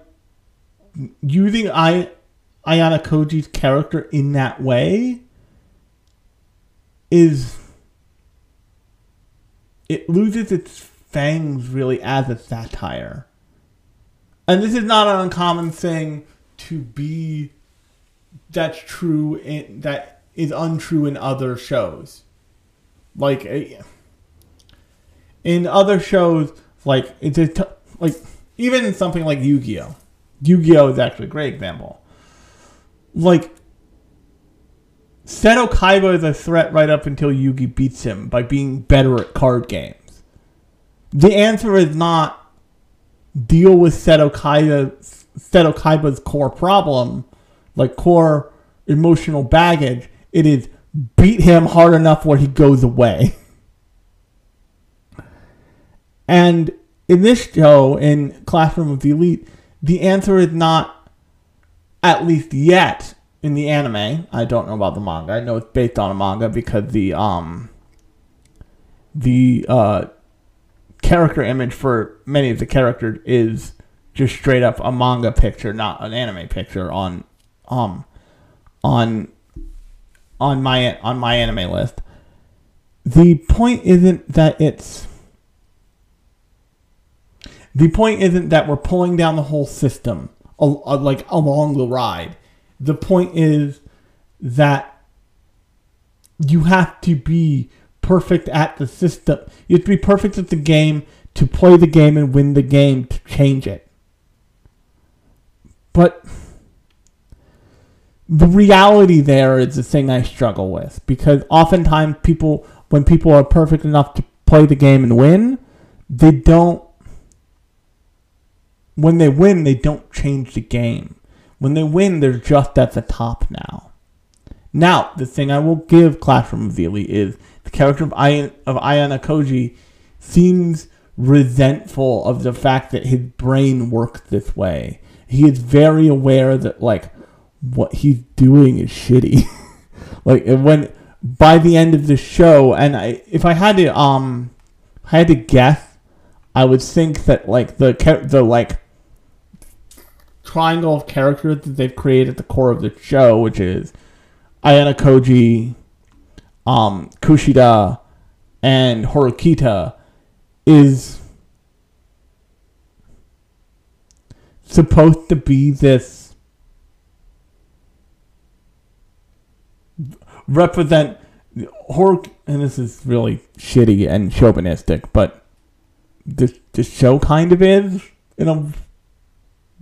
using I Ayanokoji's character in that way is it loses its fangs really as a satire. And this is not an uncommon thing to be that's true in that is untrue in other shows. Like eh, in other shows like it's a t- like even something like Yu-Gi-Oh. Yu-Gi-Oh is actually a great example. Like Seto Kaiba is a threat right up until Yugi beats him by being better at card games. The answer is not deal with Seto, Kaiba, Seto Kaiba's core problem, like core emotional baggage. It is beat him hard enough where he goes away. and in this show, in Classroom of the Elite, the answer is not, at least yet, in the anime. I don't know about the manga. I know it's based on a manga because the um the uh character image for many of the characters is just straight up a manga picture, not an anime picture on um on on my on my anime list. The point isn't that it's the point isn't that we're pulling down the whole system like along the ride the point is that you have to be perfect at the system. You have to be perfect at the game to play the game and win the game to change it. But the reality there is the thing I struggle with because oftentimes people, when people are perfect enough to play the game and win, they don't. When they win, they don't change the game. When they win, they're just at the top now. Now, the thing I will give Classroom of the Elite is the character of, of Ayanokoji seems resentful of the fact that his brain works this way. He is very aware that, like, what he's doing is shitty. like, when, by the end of the show, and I, if I had to, um, I had to guess, I would think that, like, the, the, like, triangle of characters that they've created at the core of the show, which is Ayanokoji, um, Kushida, and Horikita, is supposed to be this represent horror and this is really shitty and chauvinistic but this this show kind of is in a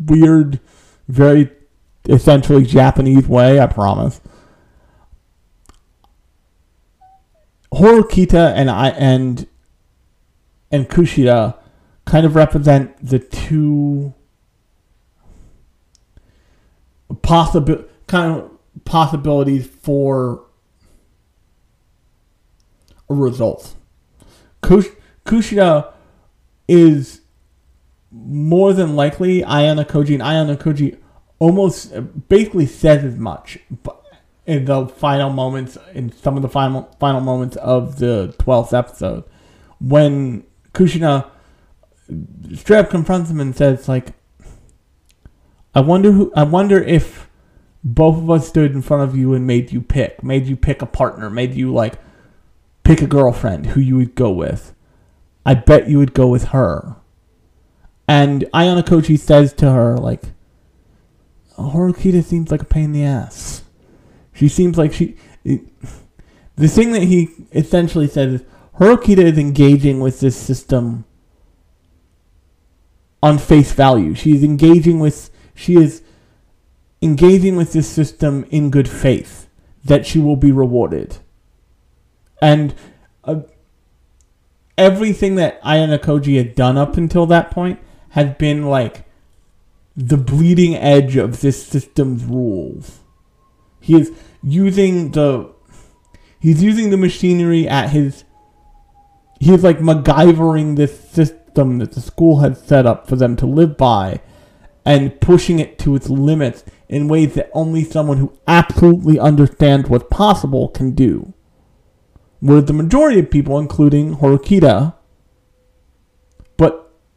weird very essentially japanese way i promise Horikita and I and and Kushida kind of represent the two possible kind of possibilities for a result. Kush, Kushida is more than likely Ayanokoji, and Ayanokoji almost uh, basically says as much. In the final moments, in some of the final final moments of the twelfth episode, when Kushida uh, straight up confronts him and says, "Like, I wonder who. I wonder if both of us stood in front of you and made you pick, made you pick a partner, made you like pick a girlfriend who you would go with. I bet you would go with her." And Ayanokoji says to her, like, Horikita seems like a pain in the ass. She seems like she. It, the thing that he essentially says is Horikita is engaging with this system on face value. She's engaging with. She is engaging with this system in good faith that she will be rewarded. And uh, everything that Ayanokoji had done up until that point had been like the bleeding edge of this system's rules. He is using the he's using the machinery at his he's like MacGyvering this system that the school had set up for them to live by and pushing it to its limits in ways that only someone who absolutely understands what's possible can do. Where the majority of people, including Horikita,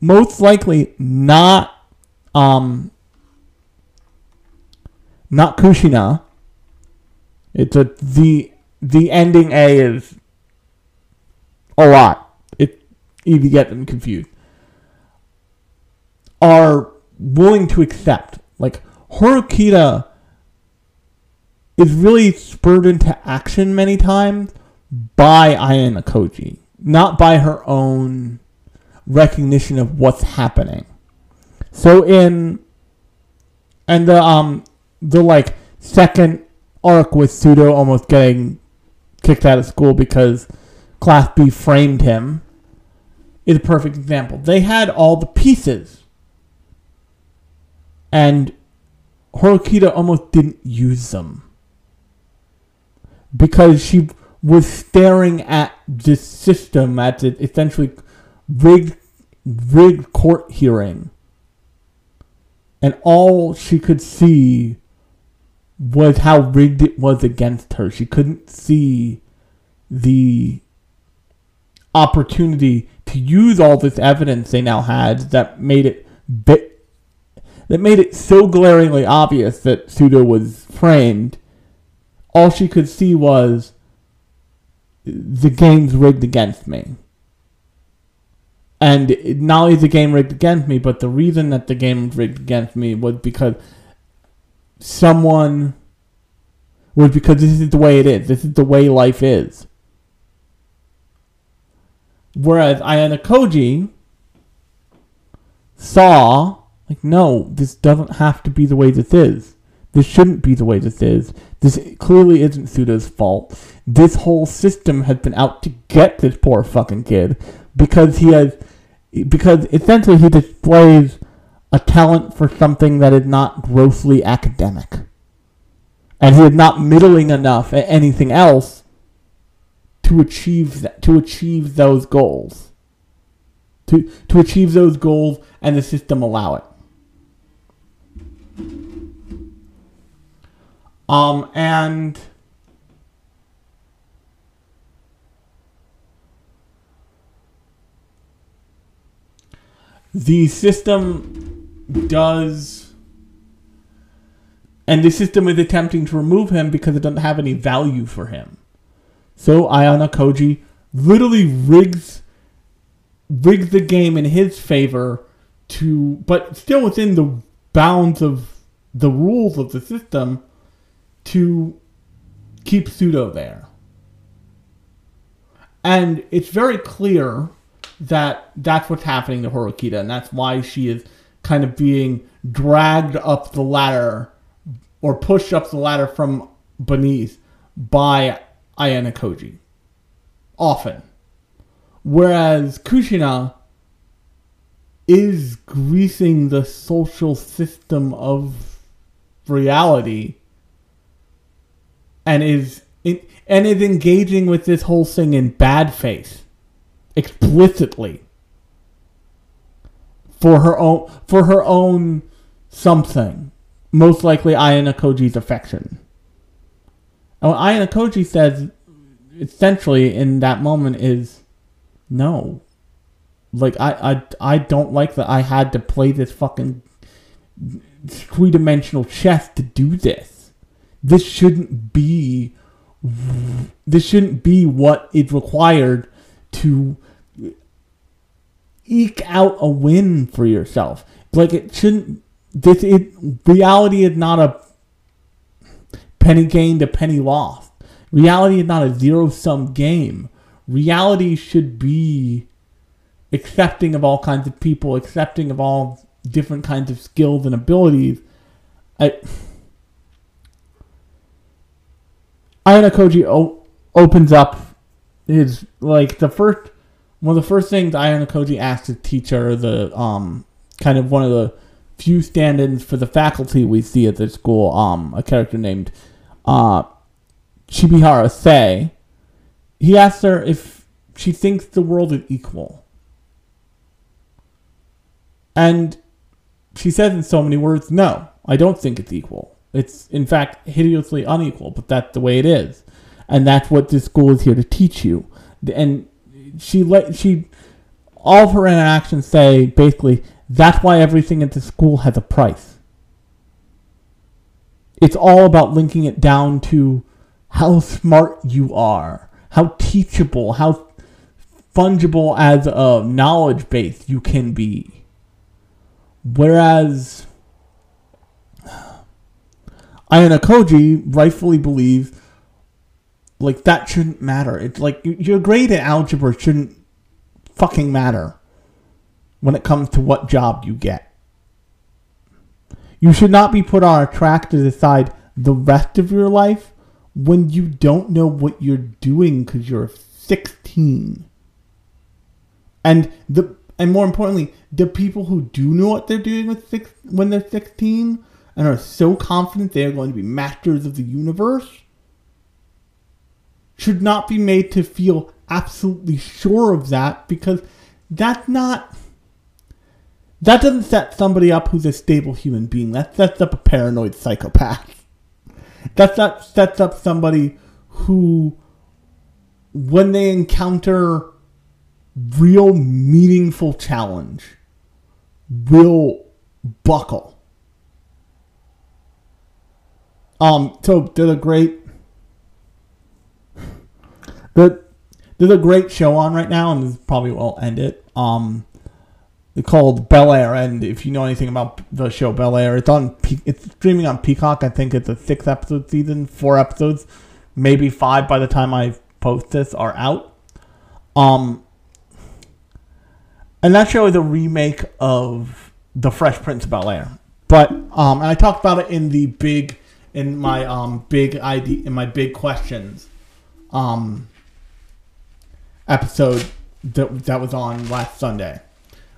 most likely not um not Kushida, it's a the the ending A is a lot. It you get them confused. Are willing to accept like Horikita is really spurred into action many times by Ayanokoji, not by her own recognition of what's happening. So in and the um the like second arc with Sudo almost getting kicked out of school because Class B framed him is a perfect example. They had all the pieces. And Horikita almost didn't use them. Because she was staring at this system, at the essentially rigged, rigged court hearing. And all she could see was how rigged it was against her. She couldn't see the opportunity to use all this evidence they now had that made it bit that made it so glaringly obvious that Sudo was framed. All she could see was the game's rigged against me. And not only is the game rigged against me, but the reason that the game rigged against me was because someone was because this is the way it is. This is the way life is. Whereas Ayanokoji saw, like, no, this doesn't have to be the way this is. This shouldn't be the way this is. This clearly isn't Sudo's fault. This whole system has been out to get this poor fucking kid because he has, because essentially he displays a talent for something that is not grossly academic. And he is not middling enough at anything else to achieve that, to achieve those goals. To to achieve those goals and the system allow it. Um and the system does and the system is attempting to remove him because it doesn't have any value for him. So Ayanokoji literally rigs rigs the game in his favor to but still within the bounds of the rules of the system to keep Sudo there. And it's very clear that that's what's happening to Horikita, and that's why she is kind of being dragged up the ladder or pushed up the ladder from beneath by Ayanokoji. Often. Whereas Kushida is greasing the social system of reality and is and is engaging with this whole thing in bad faith explicitly for her own for her own something. Most likely Ayanokoji's affection. And what Ayanokoji says essentially in that moment is no. Like I, I I don't like that I had to play this fucking three dimensional chess to do this. This shouldn't be this shouldn't be what is required to eke out a win for yourself. Like it shouldn't this it reality is not a penny gained a penny lost. Reality is not a zero sum game. Reality should be accepting of all kinds of people, accepting of all different kinds of skills and abilities. I, Ayanokoji o- opens up his like the first one of the first things Ayanokoji asks his teacher, the um kind of one of the few stand-ins for the faculty we see at the school, um, a character named uh Chibihara. He asks her if she thinks the world is equal. And she says in so many words, no, I don't think it's equal. It's, in fact, hideously unequal, but that's the way it is. And that's what this school is here to teach you. And she let, she, all of her interactions say basically, that's why everything at the school has a price. It's all about linking it down to how smart you are, how teachable, how fungible as a knowledge base you can be. Whereas Ayanokoji rightfully believes like that shouldn't matter. It's like your grade in algebra shouldn't fucking matter when it comes to what job you get. You should not be put on a track to decide the rest of your life when you don't know what you're doing because you're 16. And the and more importantly, the people who do know what they're doing with six when they're 16 and are so confident they are going to be masters of the universe should not be made to feel absolutely sure of that because that's not that doesn't set somebody up who's a stable human being. That sets up a paranoid psychopath. That that sets up somebody who when they encounter real meaningful challenge will buckle. Um, so did a great the there's a great show on right now, and probably will end it. Um, called Bel Air, and if you know anything about the show Bel Air, it's on it's streaming on Peacock. I think it's a six episode season, four episodes, maybe five by the time I post this are out. Um, and that show is a remake of The Fresh Prince of Bel Air, but um, and I talked about it in the big in my um big ID in my big questions, um, episode that that was on last Sunday.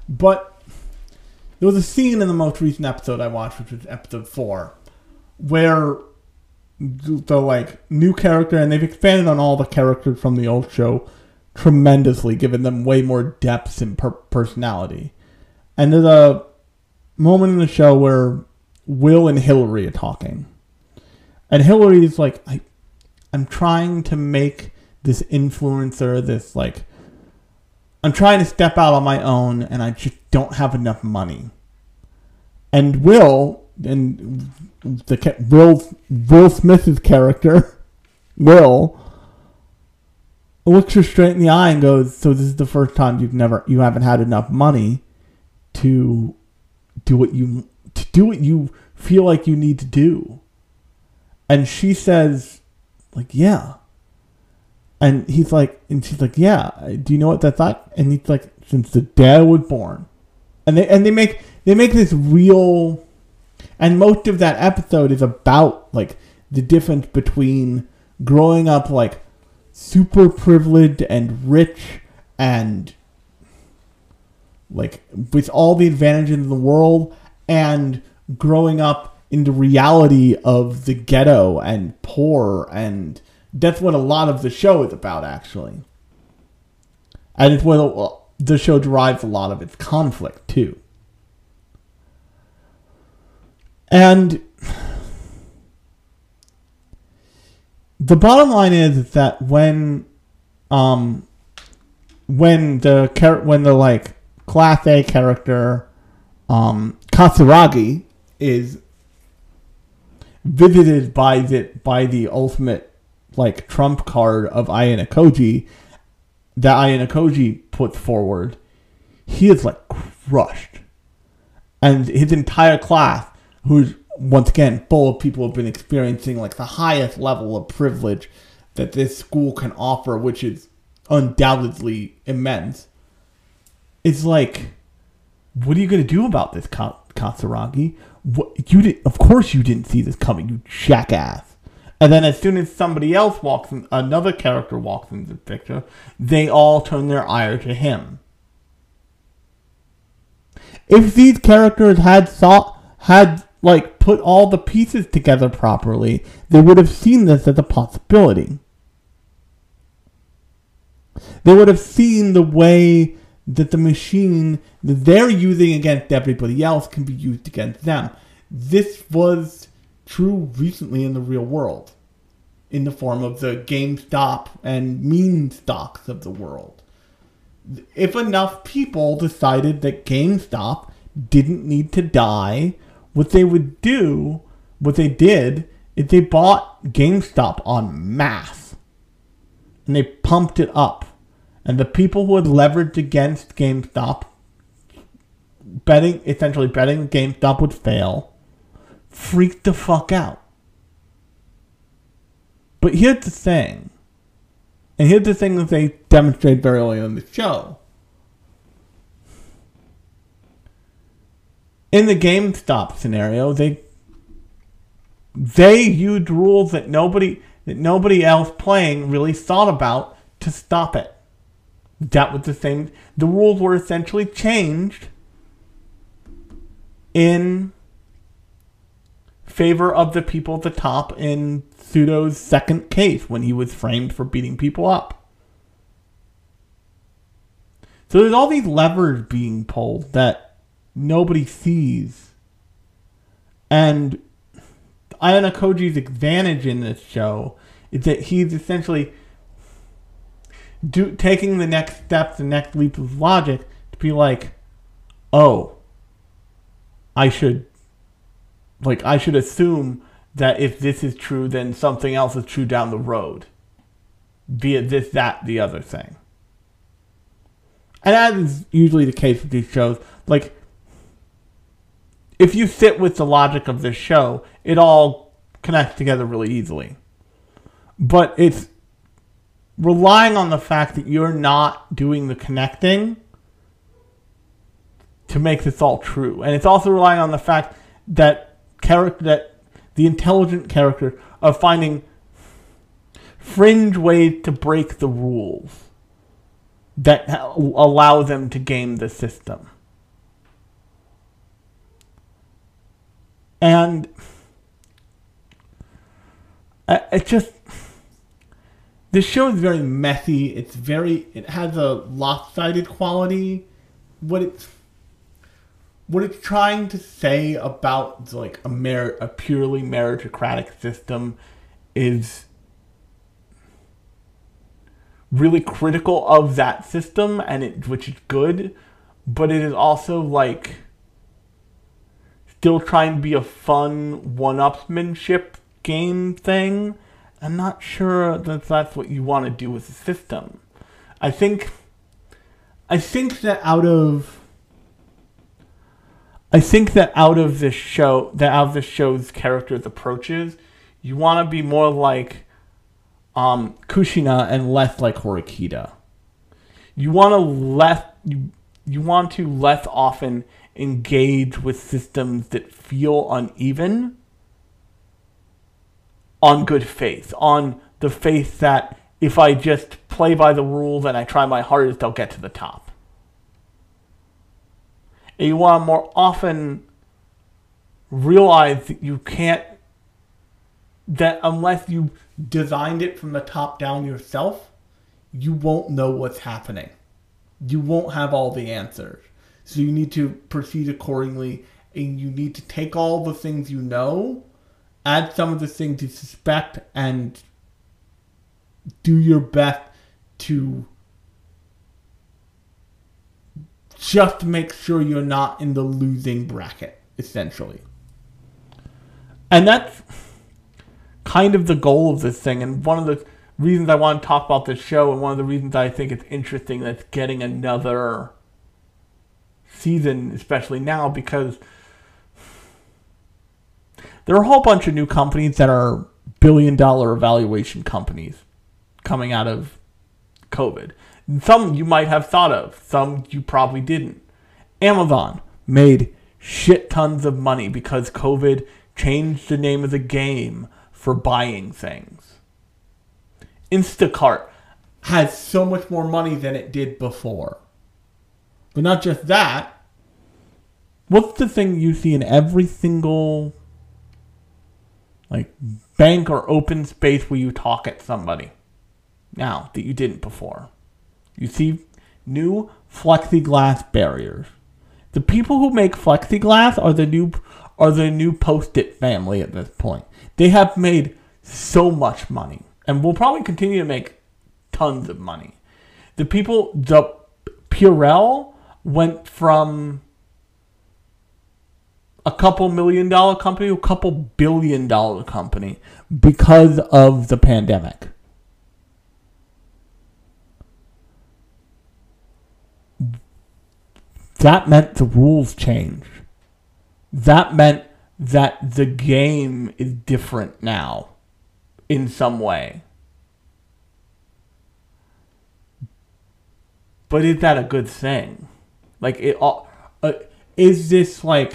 But there was a scene in the most recent episode I watched, which was episode four, where the like new character, and they've expanded on all the characters from the old show tremendously, giving them way more depth and per- personality. And there's a moment in the show where Will and Hillary are talking, and Hillary's like, I, I'm trying to make this influencer, this like I'm trying to step out on my own and I just don't have enough money. And Will and the Will Will Smith's character, Will looks her straight in the eye and goes, "So this is the first time you've never you haven't had enough money to do what you to do what you feel like you need to do." And she says, like, "Yeah." And he's like, and she's like, yeah. Do you know what that's like? And he's like, since the day I was born. And they and they make they make this real, and most of that episode is about like the difference between growing up like super privileged and rich and like with all the advantages in the world and growing up in the reality of the ghetto and poor and that's what a lot of the show is about, actually. And it's what the show derives a lot of its conflict, too. And the bottom line is that when um when the when the like class A character um Katsuragi is visited by the by the ultimate like trump card of Ayano that Ayano puts forward, he is like crushed. And his entire class, who's once again full of people who have been experiencing like the highest level of privilege that this school can offer, which is undoubtedly immense, is like, what are you going to do about this, Katsuragi? What, you did, of course you didn't see this coming, you jackass. And then as soon as somebody else walks in, another character walks into the picture, they all turn their ire to him. If these characters had thought, had like put all the pieces together properly, they would have seen this as a possibility. They would have seen the way that the machine that they're using against everybody else can be used against them. This was true recently in the real world in the form of the GameStop and meme stocks of the world. If enough people decided that GameStop didn't need to die, what they would do, what they did, is they bought GameStop on mass. And they pumped it up. And the people who had leveraged against GameStop, betting, essentially betting GameStop would fail, freaked the fuck out. But here's the thing. And here's the thing that they demonstrate very early on the show. In the GameStop scenario, they they used rules that nobody that nobody else playing really thought about to stop it. That was the same. The rules were essentially changed in favor of the people at the top in Sudo's second case when he was framed for beating people up. So there's all these levers being pulled that nobody sees. And Ayanokoji's advantage in this show is that he's essentially do, taking the next step, the next leap of logic to be like, oh, I should, like, I should assume that if this is true, then something else is true down the road. Be it this, that, the other thing. and that is usually the case with these shows. Like, if you sit with the logic of this show, it all connects together really easily. But it's relying on the fact that you're not doing the connecting to make this all true. And it's also relying on the fact that character that the intelligent character are finding fringe ways to break the rules that allow them to game the system. And uh, it just this show is very messy. It's very it has a lopsided quality. What it's what it's trying to say about like a mer- a purely meritocratic system is really critical of that system and it which is good but it is also like still trying to be a fun one-upsmanship game thing i'm not sure that that's what you want to do with the system. I think i think that out of I think that out of this show, that out of this show's characters' approaches, you want to be more like um, Kushida and less like Horikita. You want to less you you want to less often engage with systems that feel uneven on good faith, on the faith that if I just play by the rules and I try my hardest, I'll get to the top and you want to more often realize that you can't that unless you designed it from the top down yourself, you won't know what's happening. You won't have all the answers. So you need to proceed accordingly and you need to take all the things you know, add some of the things you suspect, and do your best to just make sure you're not in the losing bracket, essentially. And that's kind of the goal of this thing. And one of the reasons I want to talk about this show, and one of the reasons I think it's interesting that it's getting another season, especially now, because there are a whole bunch of new companies that are billion dollar evaluation companies coming out of COVID. Some you might have thought of, some you probably didn't. Amazon made shit tons of money because COVID changed the name of the game for buying things. Instacart has so much more money than it did before. But not just that. What's the thing you see in every single like bank or open space where you talk at somebody now that you didn't before? You see new plexiglass barriers. The people who make plexiglass are the new are the new Post-it family at this point. They have made so much money and will probably continue to make tons of money. The people the Purell went from a couple million dollar company to a couple billion dollar company because of the pandemic. That meant the rules changed. That meant that the game is different now in some way. But is that a good thing? Like it uh, is this like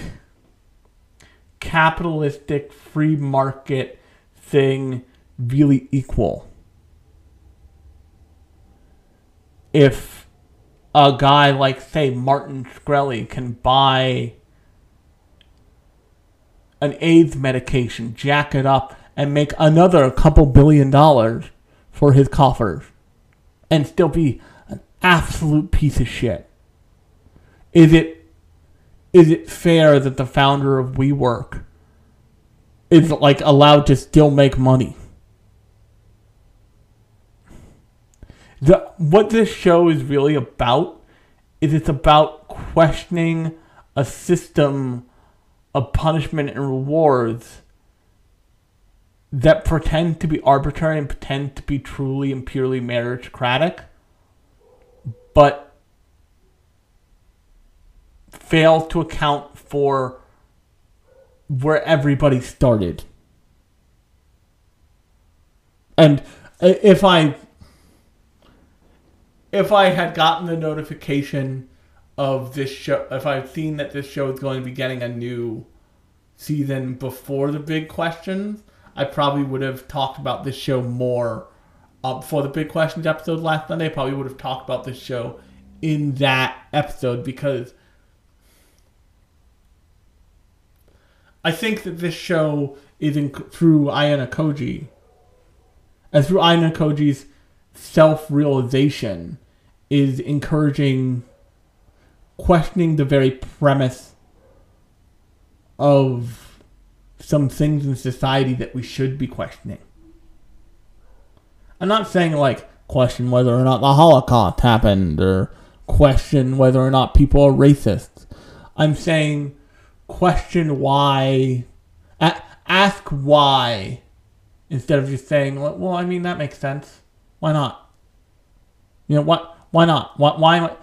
capitalistic free market thing really equal? If a guy like, say, Martin Shkreli can buy an AIDS medication, jack it up, and make another couple billion dollars for his coffers and still be an absolute piece of shit. Is it is it fair that the founder of WeWork is like allowed to still make money? The what this show is really about is it's about questioning a system of punishment and rewards that pretend to be arbitrary and pretend to be truly and purely meritocratic, but fail to account for where everybody started. And if I if I had gotten the notification of this show, if I'd seen that this show is going to be getting a new season before the big questions, I probably would have talked about this show more uh, before the big questions episode last Sunday. I probably would have talked about this show in that episode because I think that this show is in, through Ayanokoji, and through Ayanokoji's self-realization, is encouraging questioning the very premise of some things in society that we should be questioning. I'm not saying like question whether or not the Holocaust happened or question whether or not people are racist. I'm saying question why, ask why, instead of just saying, well, I mean that makes sense. Why not? You know what? Why not? Why? Why?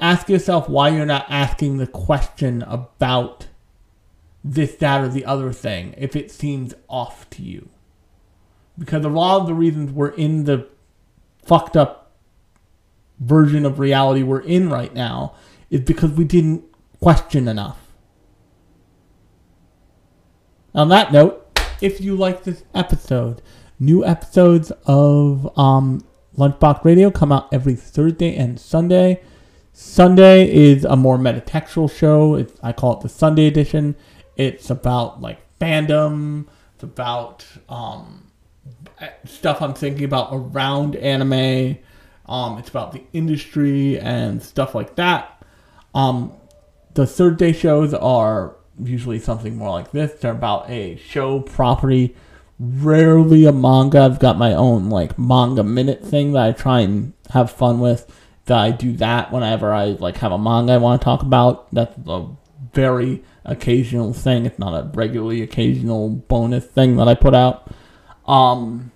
Ask yourself why you're not asking the question about this, that, or the other thing if it seems off to you. Because a lot of the reasons we're in the fucked up version of reality we're in right now is because we didn't question enough. On that note, if you like this episode, new episodes of um, Lunchbox Radio come out every Thursday and Sunday. Sunday is a more metatextual show. It's, I call it the Sunday edition. It's about like fandom. It's about um, stuff I'm thinking about around anime. Um, it's about the industry and stuff like that. Um, the third day shows are usually something more like this. They're about a show property, rarely a manga. I've got my own like manga minute thing that I try and have fun with. That I do that whenever I like have a manga I want to talk about. That's a very occasional thing. It's not a regularly occasional bonus thing that I put out. Um,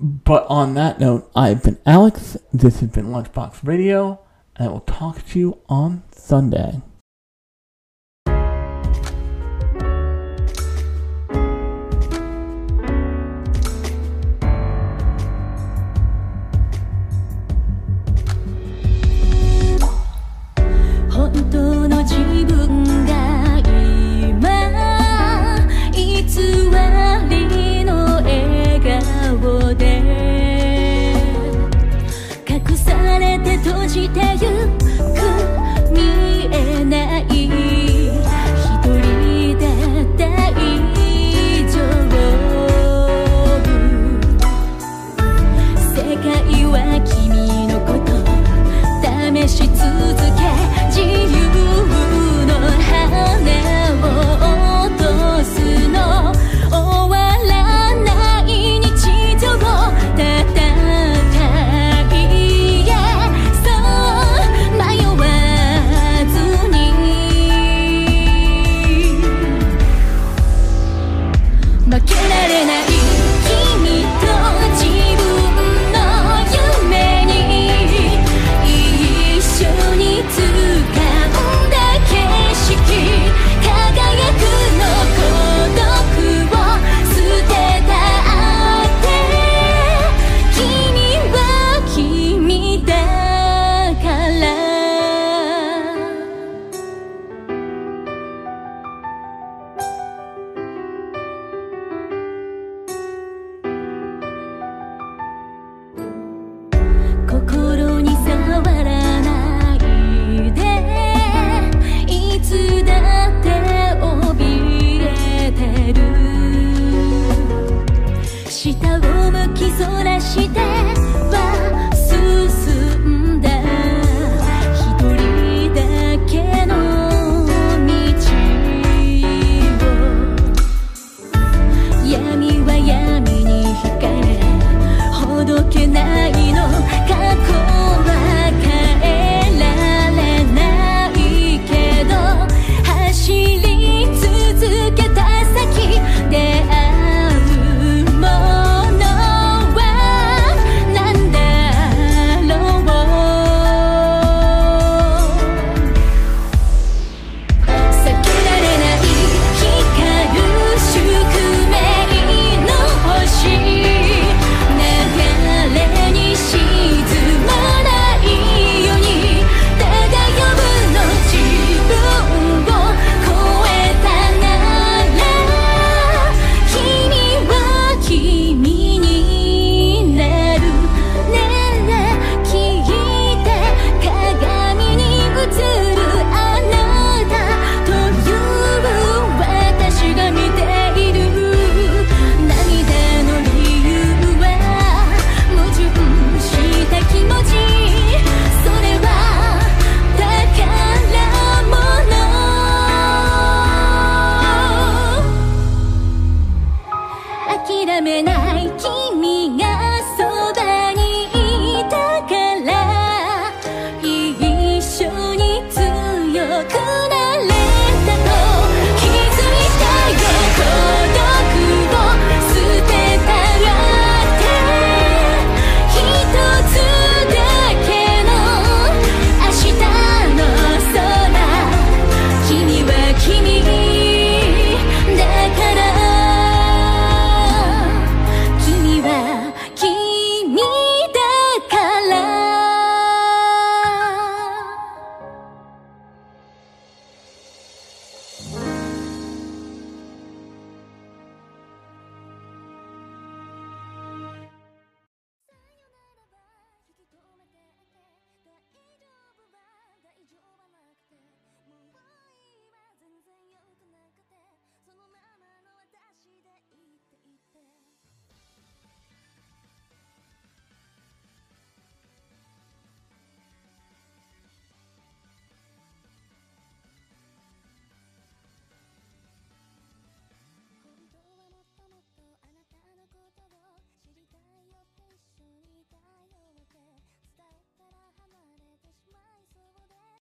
but on that note, I've been Alex. This has been Lunchbox Radio, and I will talk to you on Sunday. してゆく見えない。一人で大丈夫世界は君のこと。試し続け。自由。